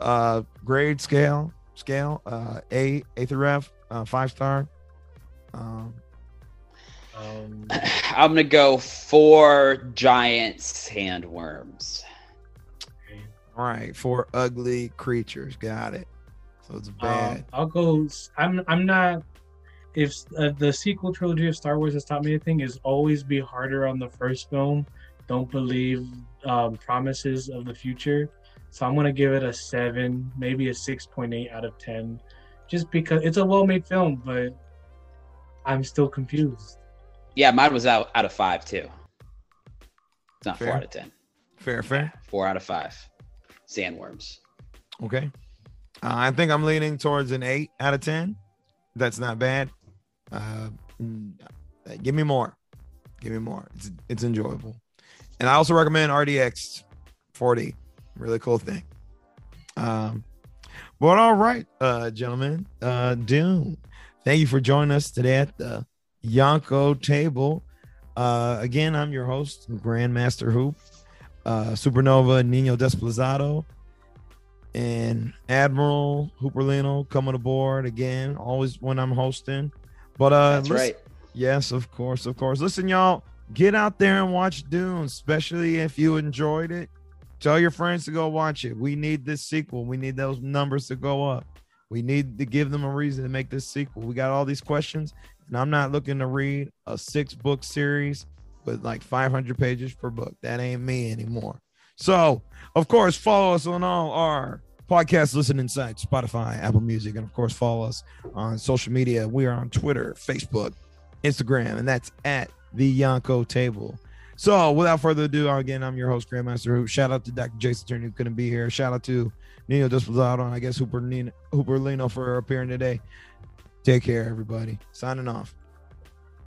Uh, grade scale, scale, uh, A, A through F, uh, five star. Um, Um, I'm gonna go four giant sandworms. all right, four ugly creatures. Got it. So it's bad. um, I'll go. I'm. I'm not. If uh, the sequel trilogy of Star Wars has taught me anything, is always be harder on the first film. Don't believe um, promises of the future. So I'm gonna give it a seven, maybe a six point eight out of ten, just because it's a well-made film, but I'm still confused. Yeah, mine was out out of five too. It's not Fair. four out of ten. fair, fair. Four out of five. Sandworms. Okay. Uh, I think I'm leaning towards an eight out of 10. That's not bad. Uh, mm, give me more. Give me more. It's, it's enjoyable. And I also recommend 4DX 40. Really cool thing. Um, But all right, uh, gentlemen, uh, Doom, thank you for joining us today at the Yonko table. Uh, again, I'm your host, Grandmaster Hoop, uh, Supernova Nino Dezplazado, and Admiral Hooperlino coming aboard again, always when I'm hosting. But uh, That's listen- right. Yes, of course, of course. Listen, y'all, get out there and watch Dune, especially if you enjoyed it. Tell your friends to go watch it. We need this sequel. We need those numbers to go up. We need to give them a reason to make this sequel. We got all these questions, and I'm not looking to read a six book series with like 500 pages per book. That ain't me anymore. So, of course, follow us on all our podcast listening sites Spotify, Apple Music, and of course, follow us on social media. We are on Twitter, Facebook, Instagram, and that's at the Yonko Table. So, without further ado, again, I'm your host, Grandmaster Hoop. Shout out to Dr. Jason Turner who couldn't be here. Shout out to Nino Desposado and I guess Hooper Nino, Hooper Lino for appearing today. Take care, everybody. Signing off.